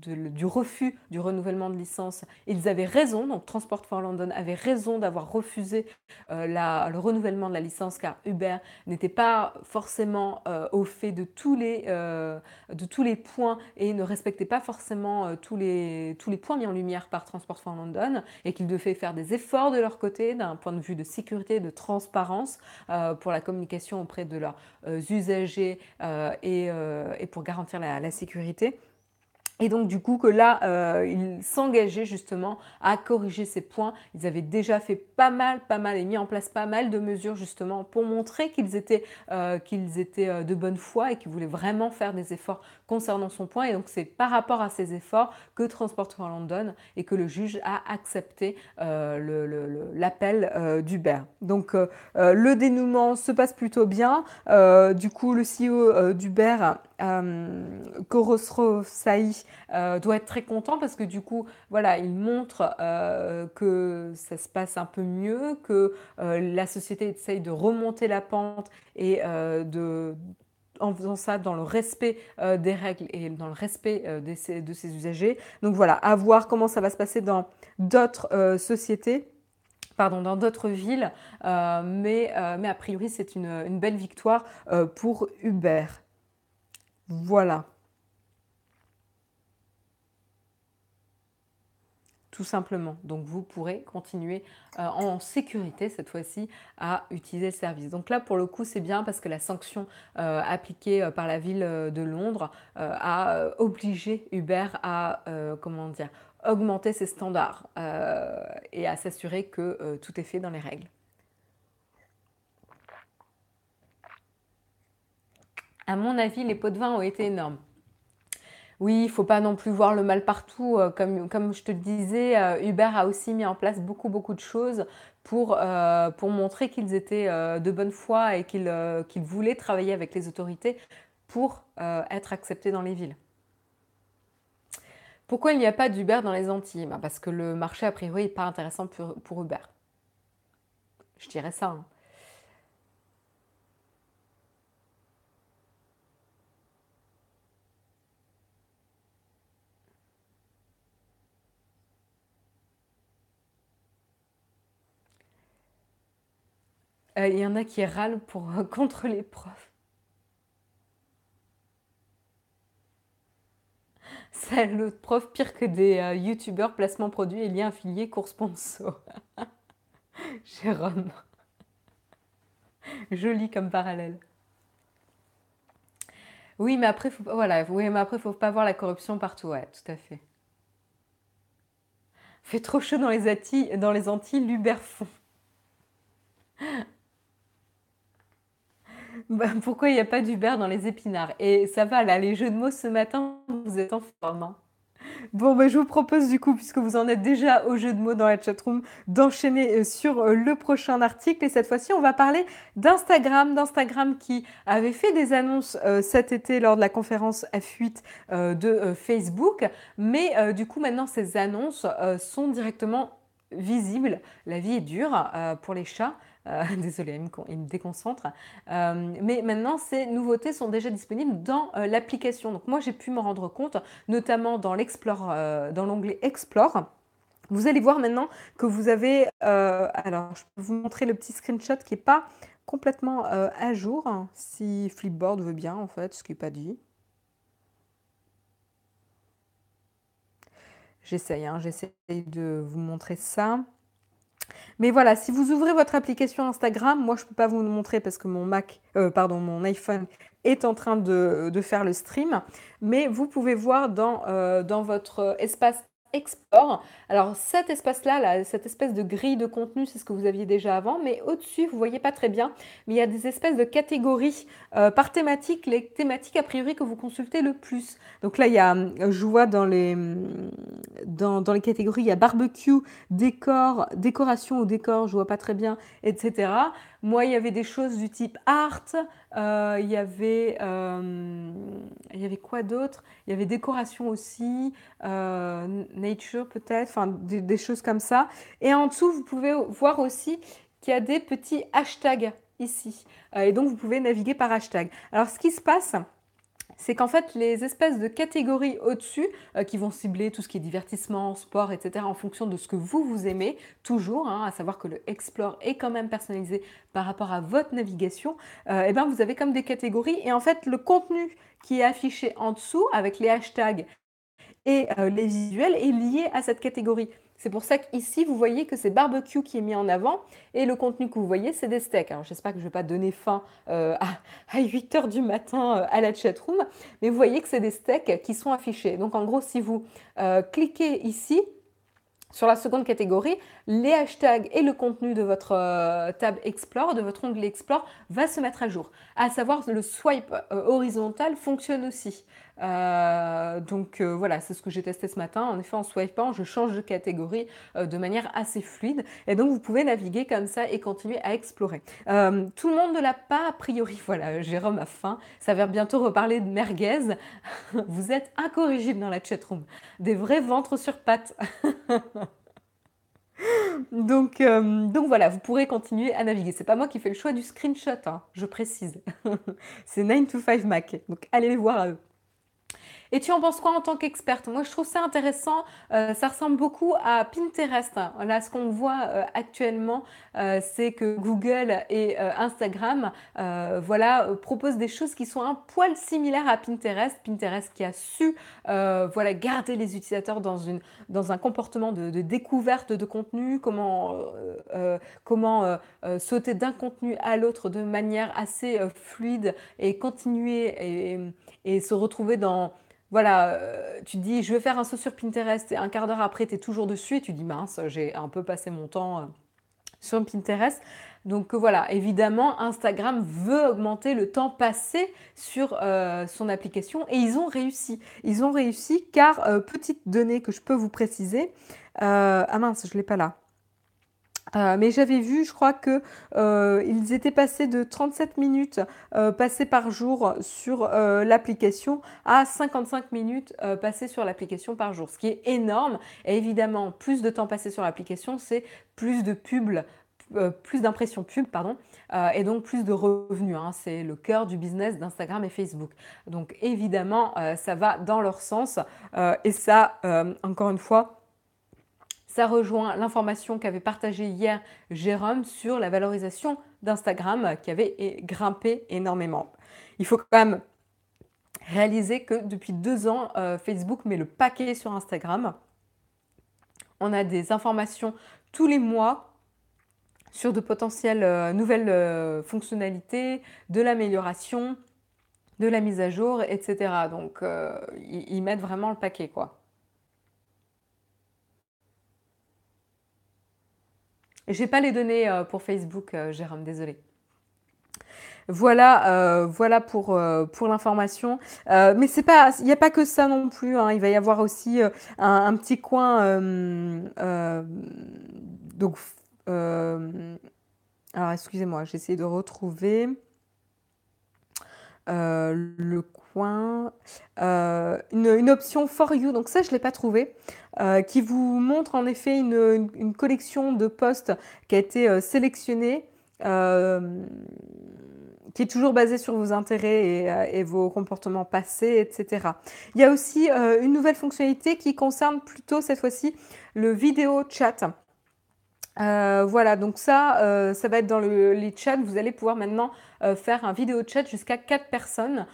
du refus du renouvellement de licence, ils avaient raison, donc Transport for London avait raison d'avoir refusé, la le renouvellement de la licence car Uber n'était pas forcément, heu, au fait de tous les, heu, de tous les points et ne respectait pas forcément, tous les points mis en lumière par Transport for London et qu'ils devaient faire des efforts de leur côté d'un point de vue de sécurité, de transparence, pour la communication auprès de leurs, usagers, et pour garantir la sécurité. Et donc du coup que là, heu, ils s'engageaient justement à corriger ces points. Ils avaient déjà fait pas mal, pas mal et mis en place pas mal de mesures justement pour montrer qu'ils étaient, heu, qu'ils étaient, heu, de bonne foi et qu'ils voulaient vraiment faire des efforts concernant son point et donc c'est par rapport à ces efforts que Transport for London et que le juge a accepté, le l'appel, heu, d'Uber. Donc, heu, le dénouement se passe plutôt bien. Du coup le CEO, d'Uber, hem, Khosrow Sahhi, heu, doit être très content parce que du coup, voilà, il montre, heu, que ça se passe un peu mieux, que, la société essaye de remonter la pente et de en faisant ça dans le respect, des règles et dans le respect, de ses usagers. Donc voilà, à voir comment ça va se passer dans d'autres, sociétés, pardon, dans d'autres villes, mais mais a priori, c'est une, une belle victoire, pour Uber. Voilà. Tout simplement. Donc vous pourrez continuer, heu, en sécurité cette fois-ci à utiliser le service. Donc là pour le coup c'est bien parce que la sanction, heu, appliquée, heu, par la ville, de Londres, a, obligé Uber à? Augmenter ses standards, et à s'assurer que, tout est fait dans les règles. À mon avis, les pots de vin ont été énormes. Oui, il faut pas non plus voir le mal partout, heu, comme je te le disais, heu, Uber a aussi mis en place beaucoup, beaucoup de choses pour, heu, pour montrer qu'ils étaient, de bonne foi et qu'ils, voulaient travailler avec les autorités pour, être acceptés dans les villes. Pourquoi il n'y a pas d'Uber dans les Antilles? Ben, parce que le marché a priori est pas intéressant pour pour Uber. Je dirais ça, hein. Il y en a qui râlent pour, heu, contre les profs. C'est le prof pire que des, heu, youtubeurs, placement produit et liens affiliés, cours sponsor. Jérôme. Joli comme parallèle. Oui, mais après, faut voilà, oui, mais après, faut pas voir la corruption partout, ouais, tout à fait. Fait trop chaud dans les dans les Antilles, l'Uber fond. Bah, pourquoi il y a pas d'Uber dans les épinards? Et ça va là, les jeux de mots ce matin, vous êtes en forme, hein. Bon, bah, je vous propose du coup, puisque vous en êtes déjà aux jeux de mots dans la chatroom, d'enchaîner, heu, sur, heu, le prochain article et cette fois-ci, on va parler d'Instagram. D'Instagram qui avait fait des annonces, heu, cet été lors de la conférence F8, heu, de, Facebook. Mais, du coup, maintenant ces annonces, sont directement visibles. La vie est dure, pour les chats. Heu, désolée, il me déconcentre. Hem, mais maintenant ces nouveautés sont déjà disponibles dans, heu, l'application. Donc moi, j'ai pu m'en rendre compte, notamment dans l'Explore, heu, dans l'onglet Explore. Vous allez voir maintenant que vous avez, alors je peux vous montrer le petit screenshot qui est pas complètement à jour, hein, si Flipboard veut bien, en fait, ce qui n'est pas dit. J'essaye, hein, j'essaye de vous montrer ça. Mais voilà, si vous ouvrez votre application Instagram, moi je ne peux pas vous le montrer parce que mon Mac, euh, pardon, mon iPhone est en train de, faire le stream. Mais vous pouvez voir dans, euh, dans votre espace Explore. Alors cet espace-là, cette espèce de grille de contenu, c'est ce que vous aviez déjà avant, mais au-dessus, vous voyez pas très bien, mais il y a des espèces de catégories euh, par thématique, les thématiques a priori que vous consultez le plus. Donc là, il y a, je vois dans les, dans, dans les catégories, il y a barbecue, décor, décoration ou décor, je vois pas très bien, etc. Moi, il y avait des choses du type art, euh, il, y avait, euh, il y avait quoi d'autre? Il y avait décoration aussi, euh, nature peut-être, enfin des, choses comme ça. Et en dessous, vous pouvez voir aussi qu'il y a des petits hashtags ici. et donc, vous pouvez naviguer par hashtag. Alors, ce qui se passe, c'est qu'en fait, les espèces de catégories au-dessus, euh, qui vont cibler tout ce qui est divertissement, sport, etc., en fonction de ce que vous, vous aimez, toujours, hein, à savoir que le Explore est quand même personnalisé par rapport à votre navigation, euh, eh ben, vous avez comme des catégories. Et en fait, le contenu qui est affiché en dessous, avec les hashtags et euh, les visuels, est lié à cette catégorie. C'est pour ça qu'ici, vous voyez que c'est barbecue qui est mis en avant et le contenu que vous voyez, c'est des steaks. Alors, j'espère que je ne vais pas donner faim euh, à, 8 heures du matin euh, à la chatroom, mais vous voyez que c'est des steaks qui sont affichés. Donc, en gros, si vous euh, cliquez ici, sur la seconde catégorie, les hashtags et le contenu de votre tab Explore, de votre onglet Explore, va se mettre à jour. À savoir, le swipe horizontal fonctionne aussi. Euh, donc euh, voilà, c'est ce que j'ai testé ce matin. En effet, en swipant, je change de catégorie euh, de manière assez fluide. Et donc, vous pouvez naviguer comme ça et continuer à explorer. tout le monde ne l'a pas a priori. Voilà, Jérôme a faim. Ça va bientôt reparler de merguez. vous êtes incorrigible dans la chatroom. Des vrais ventres sur pattes. donc, donc voilà, vous pourrez continuer à naviguer. C'est pas moi qui fais le choix du screenshot, hein, je précise. c'est 9 to 5 Mac. Donc allez les voir à eux. Et tu en penses quoi en tant qu'experte? Moi, je trouve ça intéressant. Euh, ça ressemble beaucoup à Pinterest. Là, ce qu'on voit euh, actuellement, euh, c'est que Google et Instagram, voilà, proposent des choses qui sont un poil similaires à Pinterest. Pinterest qui a su, voilà, garder les utilisateurs dans une, dans un comportement de, découverte de contenu. Comment, comment sauter d'un contenu à l'autre de manière assez fluide et continuer et, et se retrouver dans voilà, euh, tu dis, je vais faire un saut sur Pinterest, et un quart d'heure après, tu es toujours dessus, et tu dis, mince, j'ai un peu passé mon temps euh, sur Pinterest. Donc euh, voilà, évidemment, Instagram veut augmenter le temps passé sur son application, et ils ont réussi. Ils ont réussi car, petite donnée que je peux vous préciser, ah mince, je ne l'ai pas là. Euh, mais j'avais vu, je crois que euh, ils étaient passés de 37 minutes euh, passées par jour sur l'application à 55 minutes passées sur l'application par jour, ce qui est énorme. Et évidemment, plus de temps passé sur l'application, c'est plus de pubs, plus d'impressions pub, pardon, et donc plus de revenus. Hein. C'est le cœur du business d'Instagram et Facebook. Donc évidemment, ça va dans leur sens. et ça, encore une fois, ça rejoint l'information qu'avait partagée hier Jérôme sur la valorisation d'Instagram qui avait grimpé énormément. Il faut quand même réaliser que depuis deux ans, euh, Facebook met le paquet sur Instagram. On a des informations tous les mois sur de potentielles euh, nouvelles euh, fonctionnalités, de l'amélioration, de la mise à jour, etc. Donc, ils mettent vraiment le paquet, quoi. Je n'ai pas les données euh, pour Facebook, euh, Jérôme, désolé. Voilà, euh, voilà pour, pour l'information. mais c'est pas, il n'y a pas que ça non plus. Hein. Il va y avoir aussi un, petit coin. donc, alors excusez-moi, j'essaie de retrouver le coin, une, option for you. Donc ça, je l'ai pas trouvé. Euh, qui vous montre en effet une, collection de postes qui a été euh, sélectionnée, euh, qui est toujours basée sur vos intérêts et, vos comportements passés, etc. Il y a aussi une nouvelle fonctionnalité qui concerne plutôt cette fois-ci le vidéo chat. Euh, voilà, donc ça, euh, ça va être dans le les chats. Vous allez pouvoir maintenant, heu, faire un vidéo chat jusqu'à 4 personnes,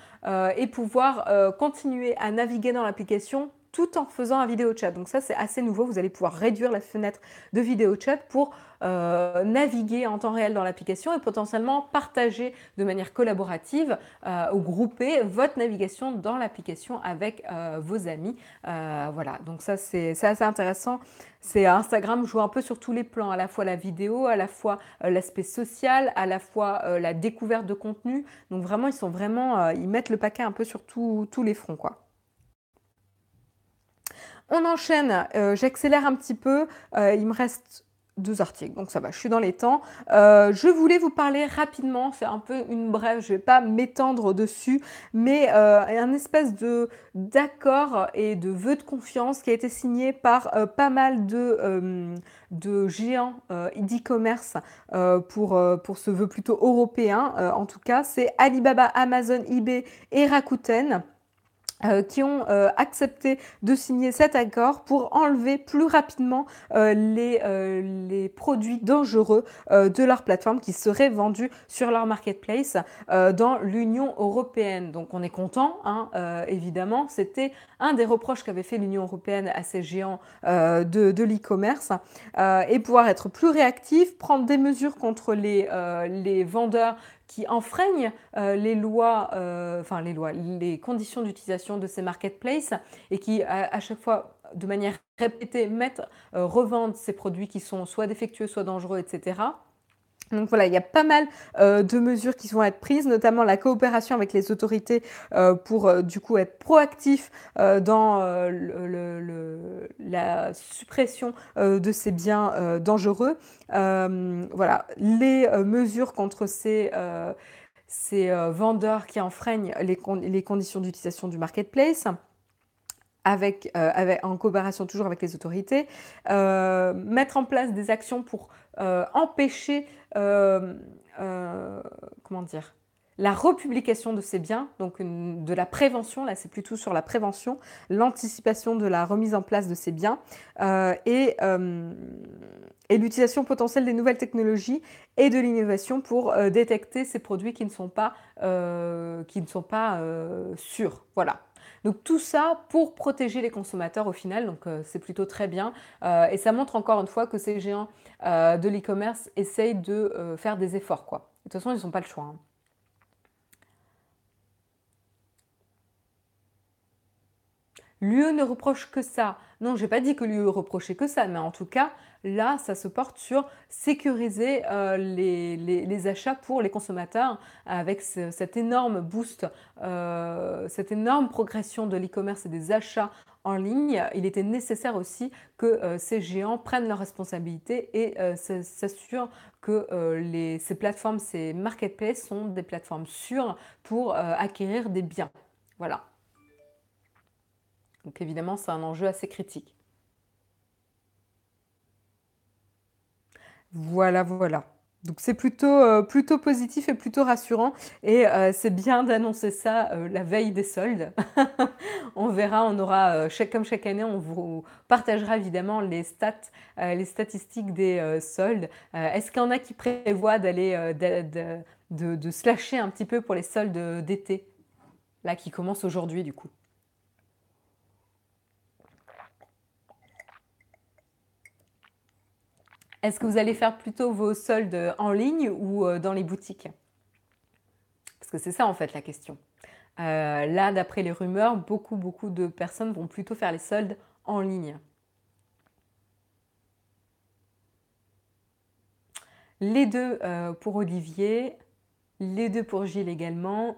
et pouvoir, continuer à naviguer dans l'application tout en faisant un vidéo chat. Donc ça, c'est assez nouveau. Vous allez pouvoir réduire la fenêtre de vidéo chat pour euh, naviguer en temps réel dans l'application et potentiellement partager de manière collaborative euh, ou grouper votre navigation dans l'application avec euh, vos amis. voilà, donc ça c'est assez intéressant. C'est Instagram joue un peu sur tous les plans, à la fois la vidéo, à la fois l'aspect social, à la fois la découverte de contenu. Donc vraiment, ils sont vraiment, ils mettent le paquet un peu sur tous les fronts, quoi. On enchaîne, euh, j'accélère un petit peu, euh, il me reste deux articles, donc ça va, je suis dans les temps. Euh, je voulais vous parler rapidement, c'est un peu une brève, je ne vais pas m'étendre dessus, mais un espèce de d'accord et de vœu de confiance qui a été signé par pas mal de, géants e-commerce pour, pour ce vœu plutôt européen. en tout cas, c'est Alibaba, Amazon, eBay et Rakuten. Euh, qui ont euh, accepté de signer cet accord pour enlever plus rapidement euh, les, produits dangereux de leur plateforme qui seraient vendus sur leur marketplace dans l'Union européenne. Donc on est content, hein, évidemment. C'était un des reproches qu'avait fait l'Union européenne à ces géants de, l'e-commerce et pouvoir être plus réactif, prendre des mesures contre les vendeurs qui enfreignent euh, les lois, euh, enfin les lois, les conditions d'utilisation de ces marketplaces et qui à, chaque fois de manière répétée mettent, euh, revendent ces produits qui sont soit défectueux, soit dangereux, etc. Donc voilà, il y a pas mal de mesures qui vont être prises, notamment la coopération avec les autorités pour du coup être proactif dans la suppression de ces biens dangereux. voilà, les mesures contre ces vendeurs qui enfreignent les, conditions d'utilisation du marketplace. Avec, avec, en coopération toujours avec les autorités, mettre en place des actions pour empêcher euh, euh, comment dire, la republication de ces biens, donc de la prévention, là c'est plutôt sur la prévention, l'anticipation de la remise en place de ces biens euh, et, l'utilisation potentielle des nouvelles technologies et de l'innovation pour détecter ces produits qui ne sont pas, qui ne sont pas sûrs. Voilà. Donc tout ça pour protéger les consommateurs au final, donc euh, c'est plutôt très bien. Euh, et ça montre encore une fois que ces géants euh, de l'e-commerce essayent de faire des efforts. Quoi. De toute façon, ils n'ont pas le choix. Hein. L'UE ne reproche que ça. Non, je n'ai pas dit que l'UE reprochait que ça, mais en tout cas, là, ça se porte sur sécuriser euh, les, achats pour les consommateurs avec cet énorme boost, euh, cette énorme progression de l'e-commerce et des achats en ligne. Il était nécessaire aussi que euh, ces géants prennent leurs responsabilités et s'assurent que ces plateformes, ces marketplaces sont des plateformes sûres pour acquérir des biens. Voilà. Donc évidemment, c'est un enjeu assez critique. Voilà, voilà. Donc c'est plutôt, euh, plutôt positif et plutôt rassurant. Et euh, c'est bien d'annoncer ça euh, la veille des soldes. on verra, on aura, comme chaque année, on vous partagera évidemment les statistiques des soldes. Est-ce qu'il y en a qui prévoient d'aller, de, de, lâcher un petit peu pour les soldes d'été? Là, qui commencent aujourd'hui du coup. Est-ce que vous allez faire plutôt vos soldes en ligne ou euh, dans les boutiques? Parce que c'est ça en fait la question. Euh, là, d'après les rumeurs, beaucoup, beaucoup de personnes vont plutôt faire les soldes en ligne. Les deux euh, pour Olivier, les deux pour Gilles également,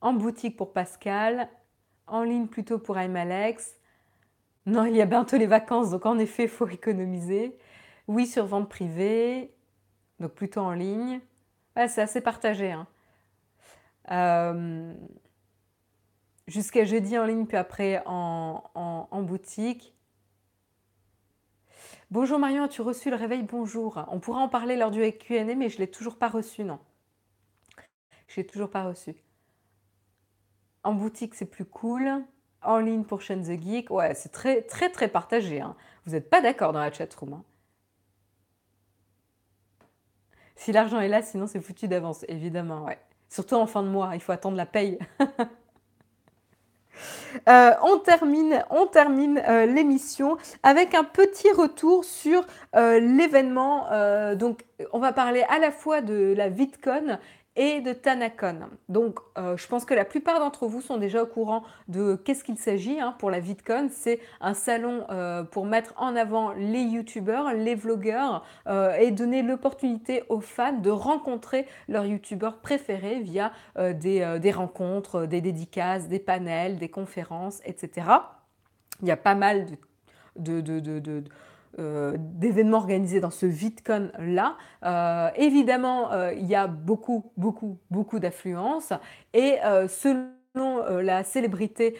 en boutique pour Pascal, en ligne plutôt pour Alex. Non, il y a bientôt les vacances, donc en effet, il faut économiser. Oui, sur vente privée, donc plutôt en ligne. c'est assez partagé. Hein. Euh, jusqu'à jeudi en ligne, puis après en, boutique. Bonjour Marion, as-tu reçu le réveil Bonjour? On pourra en parler lors du QA, mais je ne l'ai toujours pas reçu, non. Je l'ai toujours pas reçu. En boutique, c'est plus cool. En ligne pour Chaîne the Geek, ouais, c'est très, très, très partagé. Hein. Vous n'êtes pas d'accord dans la chatroom. Hein. Si l'argent est là, sinon c'est foutu d'avance, évidemment, ouais. Surtout en fin de mois, il faut attendre la paye. Euh, on termine, euh, l'émission avec un petit retour sur euh, l'événement. donc, on va parler à la fois de la VidCon et de Tanacon. Donc, euh, je pense que la plupart d'entre vous sont déjà au courant de qu'est-ce qu'il s'agit hein, pour la VidCon. C'est un salon euh, pour mettre en avant les youtubeurs, les vlogueurs euh, et donner l'opportunité aux fans de rencontrer leurs youtubeurs préférés via des, rencontres, des dédicaces, des panels, des conférences, etc. Il y a pas mal de, de euh, d'événements organisés dans ce VidCon-là. Euh, évidemment, euh, il y a beaucoup, beaucoup, beaucoup d'affluence. Et selon la célébrité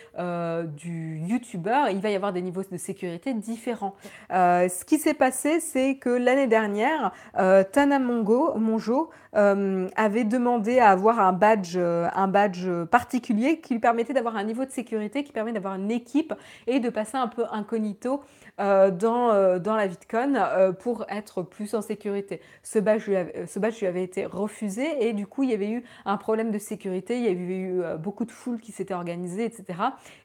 du youtubeur, il va y avoir des niveaux de sécurité différents. ce qui s'est passé, c'est que l'année dernière, Tana Mongo, Monjo avait demandé à avoir un badge, un badge particulier qui lui permettait d'avoir un niveau de sécurité, qui permet d'avoir une équipe et de passer un peu incognito euh, dans, euh, dans la VidCon euh, pour être plus en sécurité. Ce badge, lui avait, été refusé et du coup il y avait eu un problème de sécurité, il y avait eu beaucoup de foules qui s'étaient organisées, etc.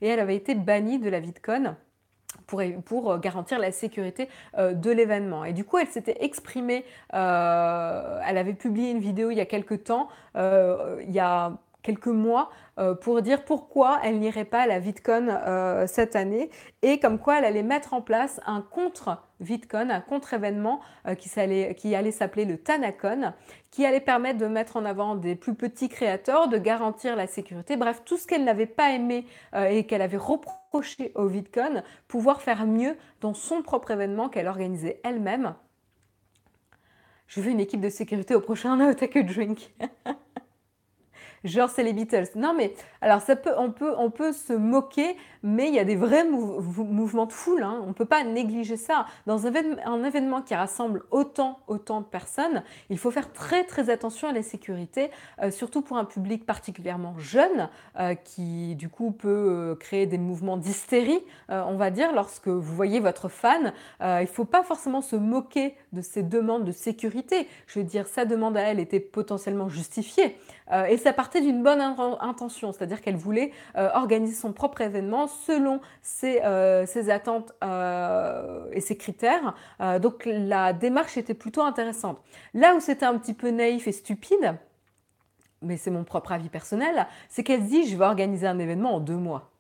Et elle avait été bannie de la VidCon. Pour, garantir la sécurité de l'événement. Et du coup, elle s'était exprimée, elle avait publié une vidéo il y a quelques temps, il y a quelques mois euh, pour dire pourquoi elle n'irait pas à la VidCon euh, cette année et comme quoi elle allait mettre en place un contre VidCon, un contre-événement euh, qui, allait s'appeler le Tanacon, qui allait permettre de mettre en avant des plus petits créateurs, de garantir la sécurité, bref, tout ce qu'elle n'avait pas aimé et qu'elle avait reproché au VidCon, pouvoir faire mieux dans son propre événement qu'elle organisait elle-même. Je veux une équipe de sécurité au prochain No Take Drink. genre c'est les Beatles. Non mais alors ça peut, on peut, on peut se moquer, mais il y a des vrais mouvements de foule. Hein. On ne peut pas négliger ça. Dans un, événement qui rassemble autant, autant de personnes, il faut faire très très attention à la sécurité, euh, surtout pour un public particulièrement jeune euh, qui du coup peut euh, créer des mouvements d'hystérie, on va dire, lorsque vous voyez votre fan. il ne faut pas forcément se moquer de ses demandes de sécurité. Je veux dire, sa demande à elle était potentiellement justifiée. et ça partait d'une bonne intention, c'est-à-dire qu'elle voulait organiser son propre événement selon ses, euh, attentes euh, et ses critères. donc la démarche était plutôt intéressante. Là où c'était un petit peu naïf et stupide, mais c'est mon propre avis personnel, c'est qu'elle dit je vais organiser un événement en deux mois.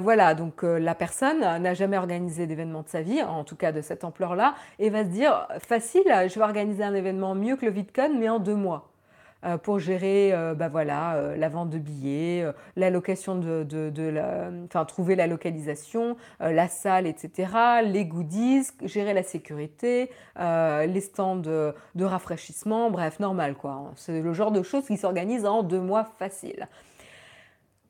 voilà, donc la personne n'a jamais organisé d'événement de sa vie, en tout cas de cette ampleur-là, et va se dire facile, je vais organiser un événement mieux que le VidCon, mais en deux mois. Euh, pour gérer euh, bah voilà, euh, la vente de billets, la location de, la, enfin trouver la localisation, la salle, etc., les goodies, gérer la sécurité, les stands de, de, rafraîchissement, bref, normal quoi. C'est le genre de choses qui s'organisent en deux mois facile.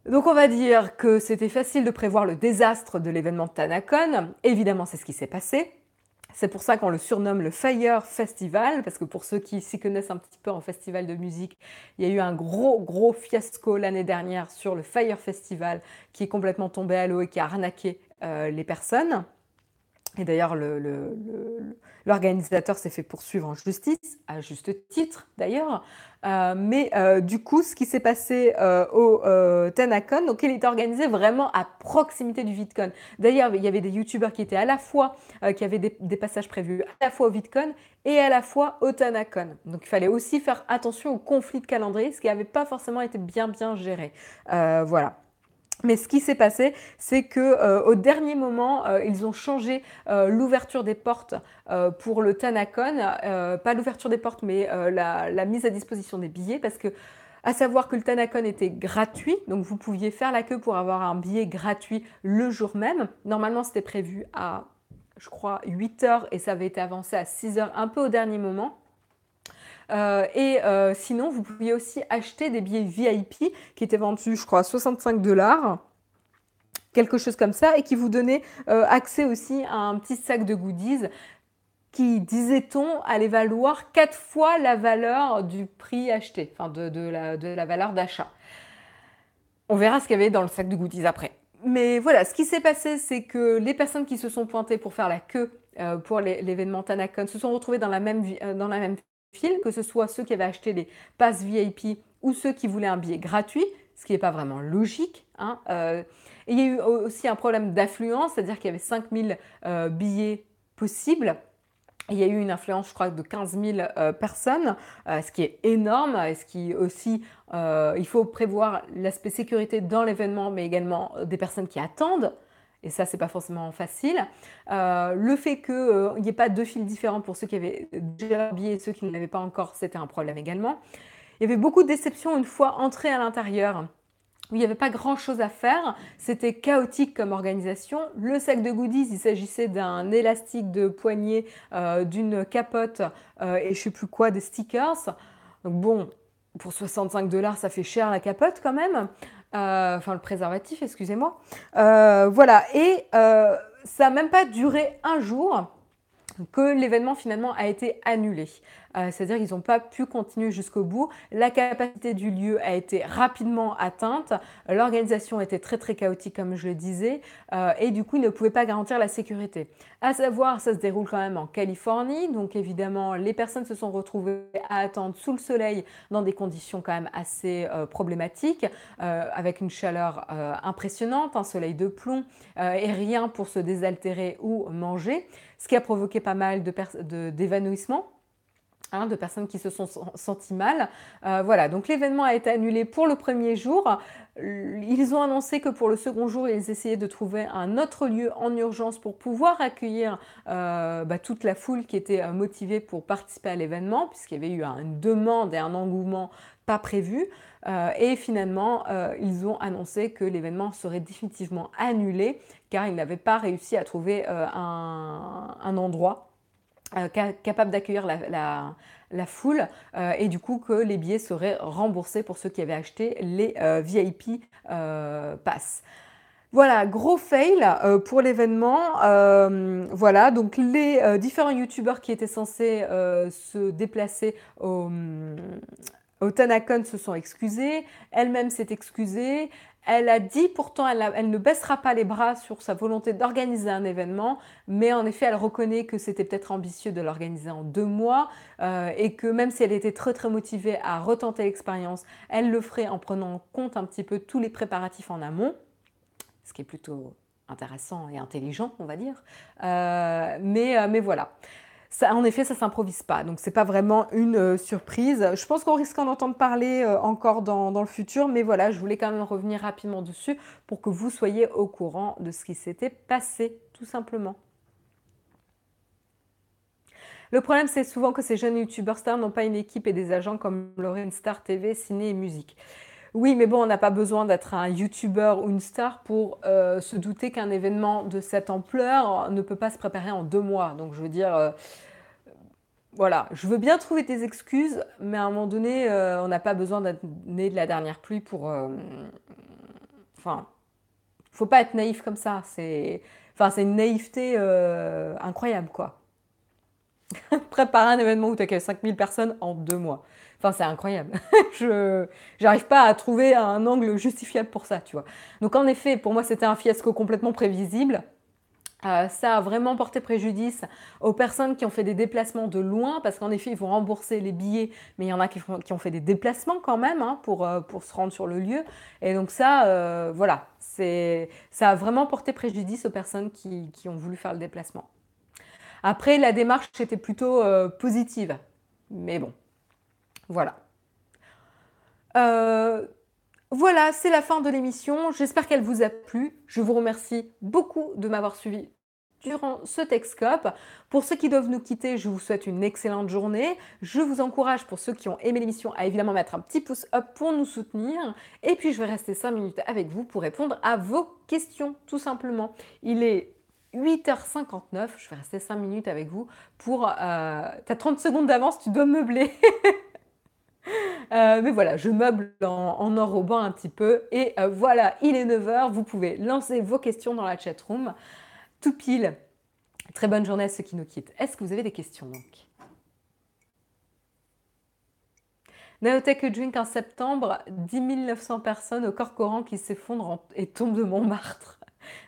Donc on va dire que c'était facile de prévoir le désastre de l'événement Tanacon. Évidemment, c'est ce qui s'est passé. C'est pour ça qu'on le surnomme le Fire Festival, parce que pour ceux qui s'y connaissent un petit peu en festival de musique, il y a eu un gros, gros fiasco l'année dernière sur le Fire Festival qui est complètement tombé à l'eau et qui a arnaqué euh, les personnes. Et d'ailleurs, l'organisateur s'est fait poursuivre en justice, à juste titre d'ailleurs. Euh, mais euh, du coup, ce qui s'est passé euh, au Tenacon, donc il était organisé vraiment à proximité du VidCon. D'ailleurs, il y avait des youtubeurs qui étaient à la fois, qui avaient des, passages prévus à la fois au VidCon et à la fois au Tenacon. Donc il fallait aussi faire attention au conflit de calendrier, ce qui n'avait pas forcément été bien bien géré. voilà. Mais ce qui s'est passé, c'est que euh, au dernier moment, euh, ils ont changé euh, l'ouverture des portes pour le Tanacon, pas l'ouverture des portes, mais la, mise à disposition des billets, parce que à savoir que le Tanacon était gratuit, donc vous pouviez faire la queue pour avoir un billet gratuit le jour même. Normalement, c'était prévu à, je crois, 8 heures et ça avait été avancé à 6 heures, un peu au dernier moment. Euh, et euh, sinon, vous pouviez aussi acheter des billets VIP qui étaient vendus, je crois, à 65 dollars quelque chose comme ça, et qui vous donnait euh, accès aussi à un petit sac de goodies qui, disait-on, allait valoir quatre fois la valeur du prix acheté, enfin de, la, valeur d'achat. On verra ce qu'il y avait dans le sac de goodies après. Mais voilà, ce qui s'est passé, c'est que les personnes qui se sont pointées pour faire la queue pour l'événement Tanacon se sont retrouvées dans la même, dans la même file, que ce soit ceux qui avaient acheté les passes VIP ou ceux qui voulaient un billet gratuit, ce qui n'est pas vraiment logique. Hein, euh, il y a eu aussi un problème d'affluence, c'est-à-dire qu'il y avait 5000 euh, billets possibles. Il y a eu une influence, je crois, de 15 000 euh, personnes, ce qui est énorme, et ce qui aussi, il faut prévoir l'aspect sécurité dans l'événement, mais également des personnes qui attendent. Et ça, c'est pas forcément facile. le fait qu'il n'y ait pas deux fils différents pour ceux qui avaient déjà et ceux qui ne l'avaient pas encore, c'était un problème également. Il y avait beaucoup de déceptions une fois entrés à l'intérieur il n'y avait pas grand-chose à faire. C'était chaotique comme organisation. Le sac de goodies, il s'agissait d'un élastique de poignet, euh, d'une capote euh, et je ne sais plus quoi, des stickers. Bon, pour 65 dollars, ça fait cher la capote quand même. Euh, enfin, le préservatif, excusez-moi. voilà, et ça n'a même pas duré un jour que l'événement finalement a été annulé. Euh, c'est-à-dire qu'ils n'ont pas pu continuer jusqu'au bout. La capacité du lieu a été rapidement atteinte. L'organisation était très très chaotique comme je le disais euh, et du coup ils ne pouvaient pas garantir la sécurité. À savoir, ça se déroule quand même en Californie, donc évidemment les personnes se sont retrouvées à attendre sous le soleil dans des conditions quand même assez euh, problématiques, avec une chaleur impressionnante, un soleil de plomb et rien pour se désaltérer ou manger, ce qui a provoqué pas mal d'évanouissements. Hein, de personnes qui se sont senties mal. Euh, voilà, donc l'événement a été annulé pour le premier jour. Ils ont annoncé que pour le second jour, ils essayaient de trouver un autre lieu en urgence pour pouvoir accueillir euh, bah, toute la foule qui était euh, motivée pour participer à l'événement, puisqu'il y avait eu une demande et un engouement pas prévu. et finalement, ils ont annoncé que l'événement serait définitivement annulé car ils n'avaient pas réussi à trouver un endroit capable d'accueillir la, foule euh, et du coup que les billets seraient remboursés pour ceux qui avaient acheté les euh, VIP Pass. Voilà, gros fail pour l'événement. voilà, donc les différents youtubeurs qui étaient censés se déplacer au, Tanakon se sont excusés. Elle-même s'est excusée. Elle a dit pourtant, elle, ne baissera pas les bras sur sa volonté d'organiser un événement, mais en effet, elle reconnaît que c'était peut-être ambitieux de l'organiser en deux mois euh, et que même si elle était très très motivée à retenter l'expérience, elle le ferait en prenant en compte un petit peu tous les préparatifs en amont, ce qui est plutôt intéressant et intelligent, on va dire. Euh, euh, mais voilà en effet, ça s'improvise pas. Donc, c'est pas vraiment une euh, surprise. Je pense qu'on risque d'en entendre parler euh, encore dans, le futur, mais voilà, je voulais quand même revenir rapidement dessus pour que vous soyez au courant de ce qui s'était passé, tout simplement. Le problème, c'est souvent que ces jeunes youtubeurs stars n'ont pas une équipe et des agents comme Lorraine Star TV, ciné et musique. Oui, mais bon, on n'a pas besoin d'être un youtubeur ou une star pour euh, se douter qu'un événement de cette ampleur ne peut pas se préparer en deux mois. Donc, je veux dire, euh, voilà, je veux bien trouver des excuses, mais à un moment donné, euh, on n'a pas besoin d'être né de la dernière pluie pour. Enfin, faut pas être naïf comme ça. C'est, enfin, c'est une naïveté incroyable, quoi. Préparer un événement où tu accueilles 5000 personnes en deux mois. Enfin, c'est incroyable. je n'arrive pas à trouver un angle justifiable pour ça, tu vois. Donc, en effet, pour moi, c'était un fiasco complètement prévisible. Euh, ça a vraiment porté préjudice aux personnes qui ont fait des déplacements de loin, parce qu'en effet, ils vont rembourser les billets, mais il y en a qui, ont fait des déplacements quand même hein, pour, euh, pour se rendre sur le lieu. Et donc ça, euh, voilà, ça a vraiment porté préjudice aux personnes qui, qui, ont voulu faire le déplacement. Après, la démarche était plutôt positive, mais bon, voilà. Euh, voilà, c'est la fin de l'émission. J'espère qu'elle vous a plu. Je vous remercie beaucoup de m'avoir suivi durant ce Texcope. Pour ceux qui doivent nous quitter, je vous souhaite une excellente journée. Je vous encourage, pour ceux qui ont aimé l'émission, à évidemment mettre un petit pouce up pour nous soutenir. Et puis, je vais rester 5 minutes avec vous pour répondre à vos questions, tout simplement. Il est 8h59, je vais rester 5 minutes avec vous pour... Euh, tu as 30 secondes d'avance, tu dois meubler. Euh, mais voilà, je meuble en, en, enrobant un petit peu. Et euh, voilà, il est 9h, vous pouvez lancer vos questions dans la chatroom. Tout pile. Très bonne journée à ceux qui nous quittent. Est-ce que vous avez des questions donc? Naotech Drink en septembre, 10 900 personnes au Corcoran qui s'effondrent et tombent de Montmartre.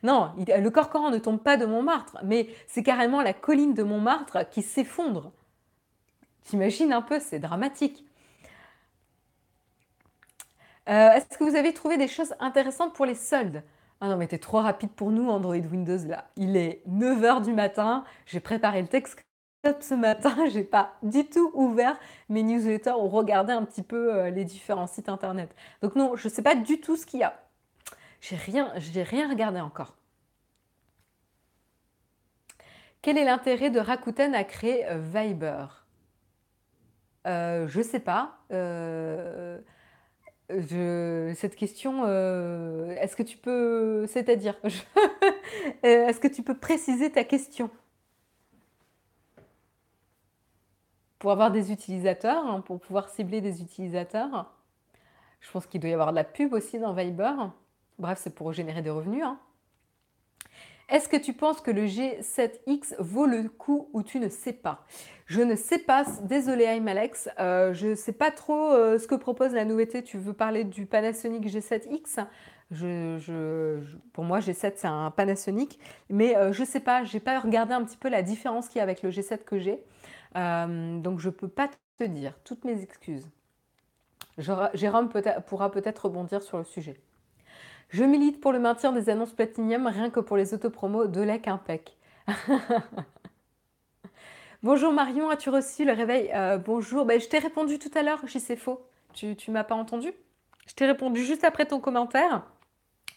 Non, le Corcoran ne tombe pas de Montmartre, mais c'est carrément la colline de Montmartre qui s'effondre. T'imagines un peu, c'est dramatique. Euh, est-ce que vous avez trouvé des choses intéressantes pour les soldes? Ah non, mais t'es trop rapide pour nous, Android Windows, là. Il est 9h du matin, j'ai préparé le texte ce matin, j'ai pas du tout ouvert mes newsletters ou regardé un petit peu euh, les différents sites internet. Donc non, je sais pas du tout ce qu'il y a. J'ai rien, rien regardé encore. Quel est l'intérêt de Rakuten à créer euh, Viber? Euh, Je sais pas. Cette question, est-ce que tu peux, c'est-à-dire, est-ce que tu peux préciser ta question? Pour avoir des utilisateurs, hein, pour pouvoir cibler des utilisateurs. Je pense qu'il doit y avoir de la pub aussi dans Viber. Bref, c'est pour générer des revenus. Hein. Est-ce que tu penses que le G7X vaut le coup ou tu ne sais pas? Je ne sais pas, désolé Aimalex, euh, je ne sais pas trop euh, ce que propose la nouveauté. Tu veux parler du Panasonic G7X je, pour moi, G7, c'est un Panasonic, mais euh, je ne sais pas, je n'ai pas regardé un petit peu la différence qu'il y a avec le G7 que j'ai. donc, je ne peux pas te dire, toutes mes excuses. Jérôme pourra peut-être rebondir sur le sujet. Je milite pour le maintien des annonces Platinum rien que pour les autopromos de la Impec. bonjour Marion, as-tu reçu le réveil? Euh, Bonjour, ben, je t'ai répondu tout à l'heure, si c'est faux. Tu ne m'as pas entendu? Je t'ai répondu juste après ton commentaire.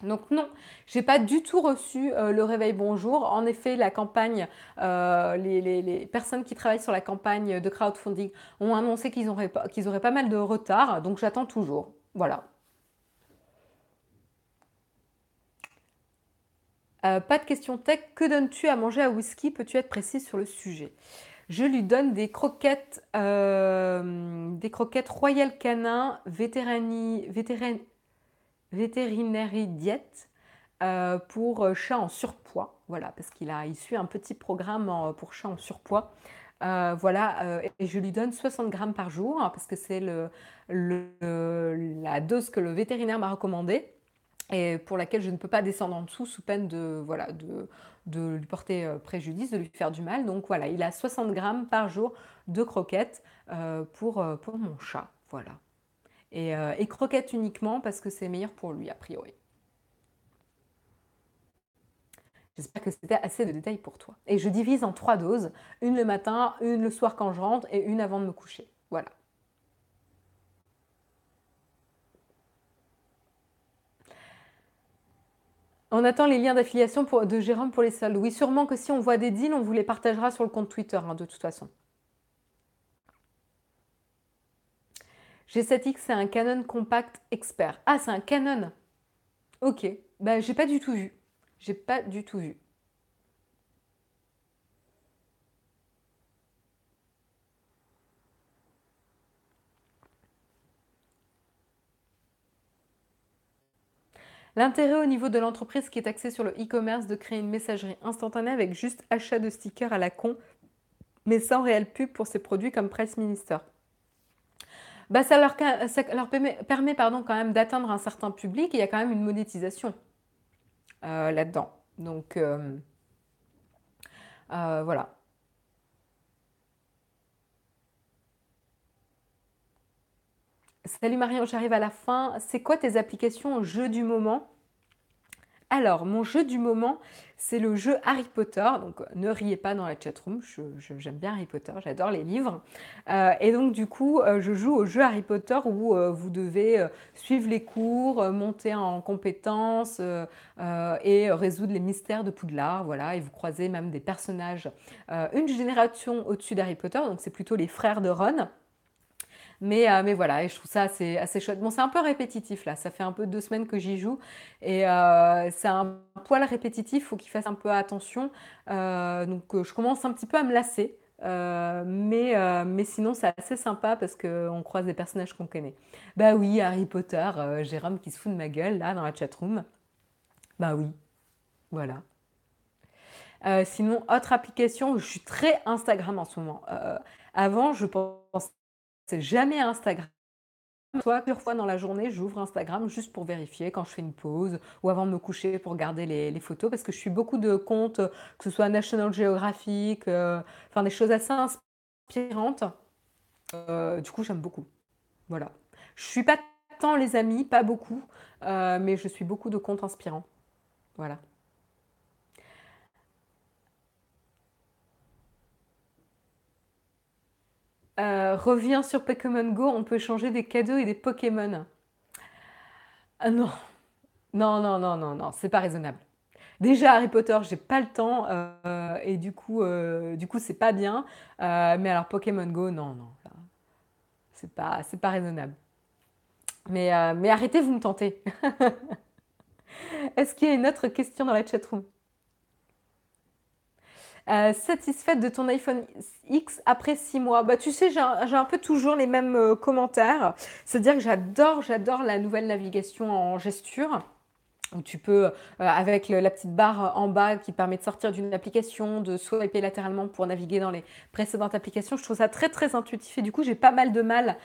Donc non, j'ai pas du tout reçu euh, le réveil bonjour. En effet, la campagne, euh, les, personnes qui travaillent sur la campagne de crowdfunding ont annoncé qu'ils auraient pas mal de retard, donc j'attends toujours. Voilà. Euh, pas de question tech. Que donnes-tu à manger à Whisky? Peux-tu être précis sur le sujet? Je lui donne des croquettes, euh, Royal Canin vétérinaire diète euh, pour chat en surpoids. Voilà, parce qu'il a, il suit un petit programme pour chat en surpoids. voilà, et je lui donne 60 grammes par jour hein, parce que c'est la dose que le vétérinaire m'a recommandée et pour laquelle je ne peux pas descendre en dessous sous peine de, voilà, de, lui porter euh, préjudice, de lui faire du mal. Donc voilà, il a 60 grammes par jour de croquettes euh, pour, euh, pour mon chat. Voilà. Et, et croquettes uniquement parce que c'est meilleur pour lui, a priori. J'espère que c'était assez de détails pour toi. Et je divise en trois doses, une le matin, une le soir quand je rentre et une avant de me coucher. Voilà. On attend les liens d'affiliation de Jérôme pour les soldes. Oui, sûrement que si on voit des deals, on vous les partagera sur le compte Twitter, hein, de toute façon. G7X, c'est un Canon compact expert. Ah, c'est un Canon. Ok. Bah, j'ai pas du tout vu. J'ai pas du tout vu. L'intérêt au niveau de l'entreprise qui est axée sur le e-commerce de créer une messagerie instantanée avec juste achat de stickers à la con, mais sans réel pub pour ses produits comme Press Minister. Bah, ça leur, permet, pardon, quand même d'atteindre un certain public et il y a quand même une monétisation euh, là-dedans. Donc euh, euh, voilà. Salut Marion, j'arrive à la fin. C'est quoi tes applications au jeu du moment? Alors, mon jeu du moment, c'est le jeu Harry Potter. Donc, ne riez pas dans la chatroom, j'aime bien Harry Potter, j'adore les livres. Euh, et donc, du coup, euh, je joue au jeu Harry Potter où euh, vous devez suivre les cours, monter en compétences et résoudre les mystères de Poudlard. Voilà, et vous croisez même des personnages, une génération au-dessus d'Harry Potter, donc c'est plutôt les frères de Ron. Mais, euh, mais voilà, et je trouve ça assez, assez chouette. Bon, c'est un peu répétitif là, ça fait un peu deux semaines que j'y joue et euh, c'est un poil répétitif, faut qu'il fasse un peu attention. Euh, donc je commence un petit peu à me lasser. mais, mais sinon, c'est assez sympa parce qu'on croise des personnages qu'on connaît. Bah oui, Harry Potter, Jérôme qui se fout de ma gueule là dans la chatroom. Bah oui, voilà. sinon, autre application, je suis très Instagram en ce moment. avant, je pense c'est jamais Instagram. Soit plusieurs fois dans la journée, j'ouvre Instagram juste pour vérifier quand je fais une pause ou avant de me coucher pour regarder les, photos parce que je suis beaucoup de comptes, que ce soit National Geographic, euh, enfin des choses assez inspirantes. heu, du coup, j'aime beaucoup. Voilà. Je suis pas tant les amis, pas beaucoup, heu, mais je suis beaucoup de comptes inspirants. Voilà. Heu, reviens sur Pokémon Go, on peut échanger des cadeaux et des Pokémon. Ah non, non, non, non, non, non, c'est pas raisonnable. Déjà Harry Potter, j'ai pas le temps, heu et du coup, heu, du coup, c'est pas bien, mais alors Pokémon Go, non, non, c'est pas c'est pas raisonnable. Mais mais arrêtez, vous me tentez. Est-ce qu'il y a une autre question dans la chatroom? Heu, satisfaite de ton iPhone X après 6 mois? Bah, tu sais, j'ai un peu toujours les mêmes, heu, commentaires. C'est-à-dire que j'adore j'adore la nouvelle navigation en gesture tu peux, heu, avec la petite barre en bas qui permet de sortir d'une application, de swiper latéralement pour naviguer dans les précédentes applications. Je trouve ça très, très intuitif et du coup, j'ai pas mal de mal,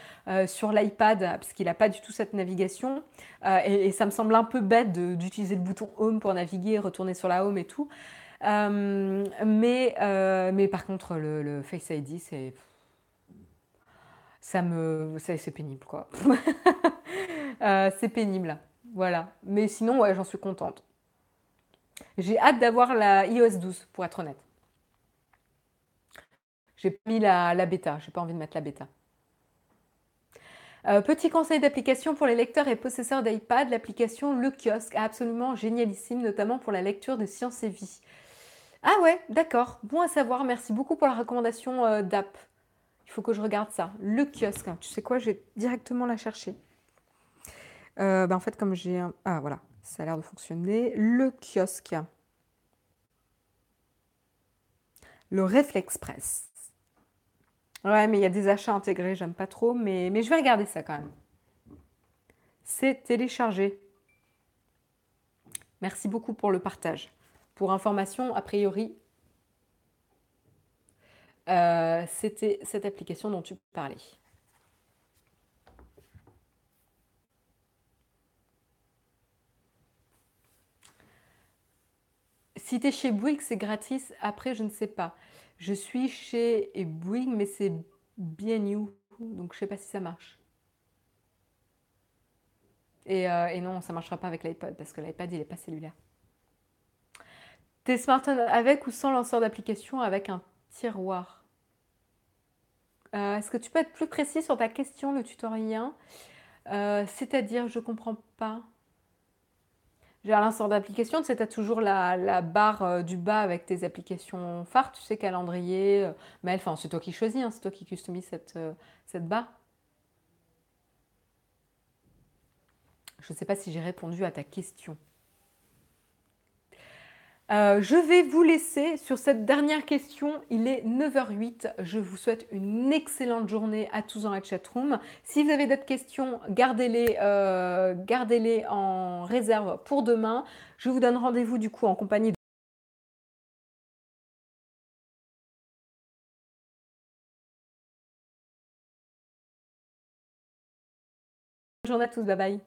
sur l'iPad parce qu'il a pas du tout cette navigation, et ça me semble un peu bête d'utiliser le bouton home pour naviguer, retourner sur la home et tout. Hem, mais heu, mais par contre, le Face ID, c'est pénible, quoi. Heu, c'est pénible, voilà. Mais sinon, ouais, j'en suis contente. J'ai hâte d'avoir la iOS 12, pour être honnête. J'ai mis la la bêta, j'ai pas envie de mettre la bêta. Petit conseil d'application pour les lecteurs et possesseurs d'iPad, l'application Le Kiosque, absolument génialissime, notamment pour la lecture de Science et Vie. Ah ouais, d'accord, bon à savoir, merci beaucoup pour la recommandation, heu, d'app. Il faut que je regarde ça. Le Kiosque, tu sais quoi? Je vais directement la chercher. Heu, bah, en fait, comme j'ai un ah voilà, ça a l'air de fonctionner. Le Kiosque. Le Réflexpress. Ouais, mais il y a des achats intégrés, j'aime pas trop, mais je vais regarder ça quand même. C'est téléchargé. Merci beaucoup pour le partage. Pour information, a priori heu, c'était cette application dont tu parlais. Si tu es chez Bouygues, c'est gratis, après je ne sais pas. Je suis chez Bouygues, mais c'est B&You, donc je sais pas si ça marche. Et et non, ça marchera pas avec l'iPod parce que l'iPad, il est pas cellulaire. Tes smartphones avec ou sans lanceur d'application avec un tiroir? Heu, est-ce que tu peux être plus précis sur ta question, le tutorien? Heu, c'est-à-dire? Je comprends pas. J'ai un lanceur d'application, tu sais, tu as toujours la barre, heu, du bas avec tes applications phares, tu sais, calendrier, mail, enfin, c'est toi qui choisis, hein, c'est toi qui customise cette, barre. Je sais pas si j'ai répondu à ta question. Heu, je vais vous laisser sur cette dernière question. Il est 9:08. Je vous souhaite une excellente journée à tous dans la chatroom. Si vous avez d'autres questions, gardez-les, gardez-les en réserve pour demain. Je vous donne rendez-vous du coup en compagnie de Bonne journée à tous, bye bye.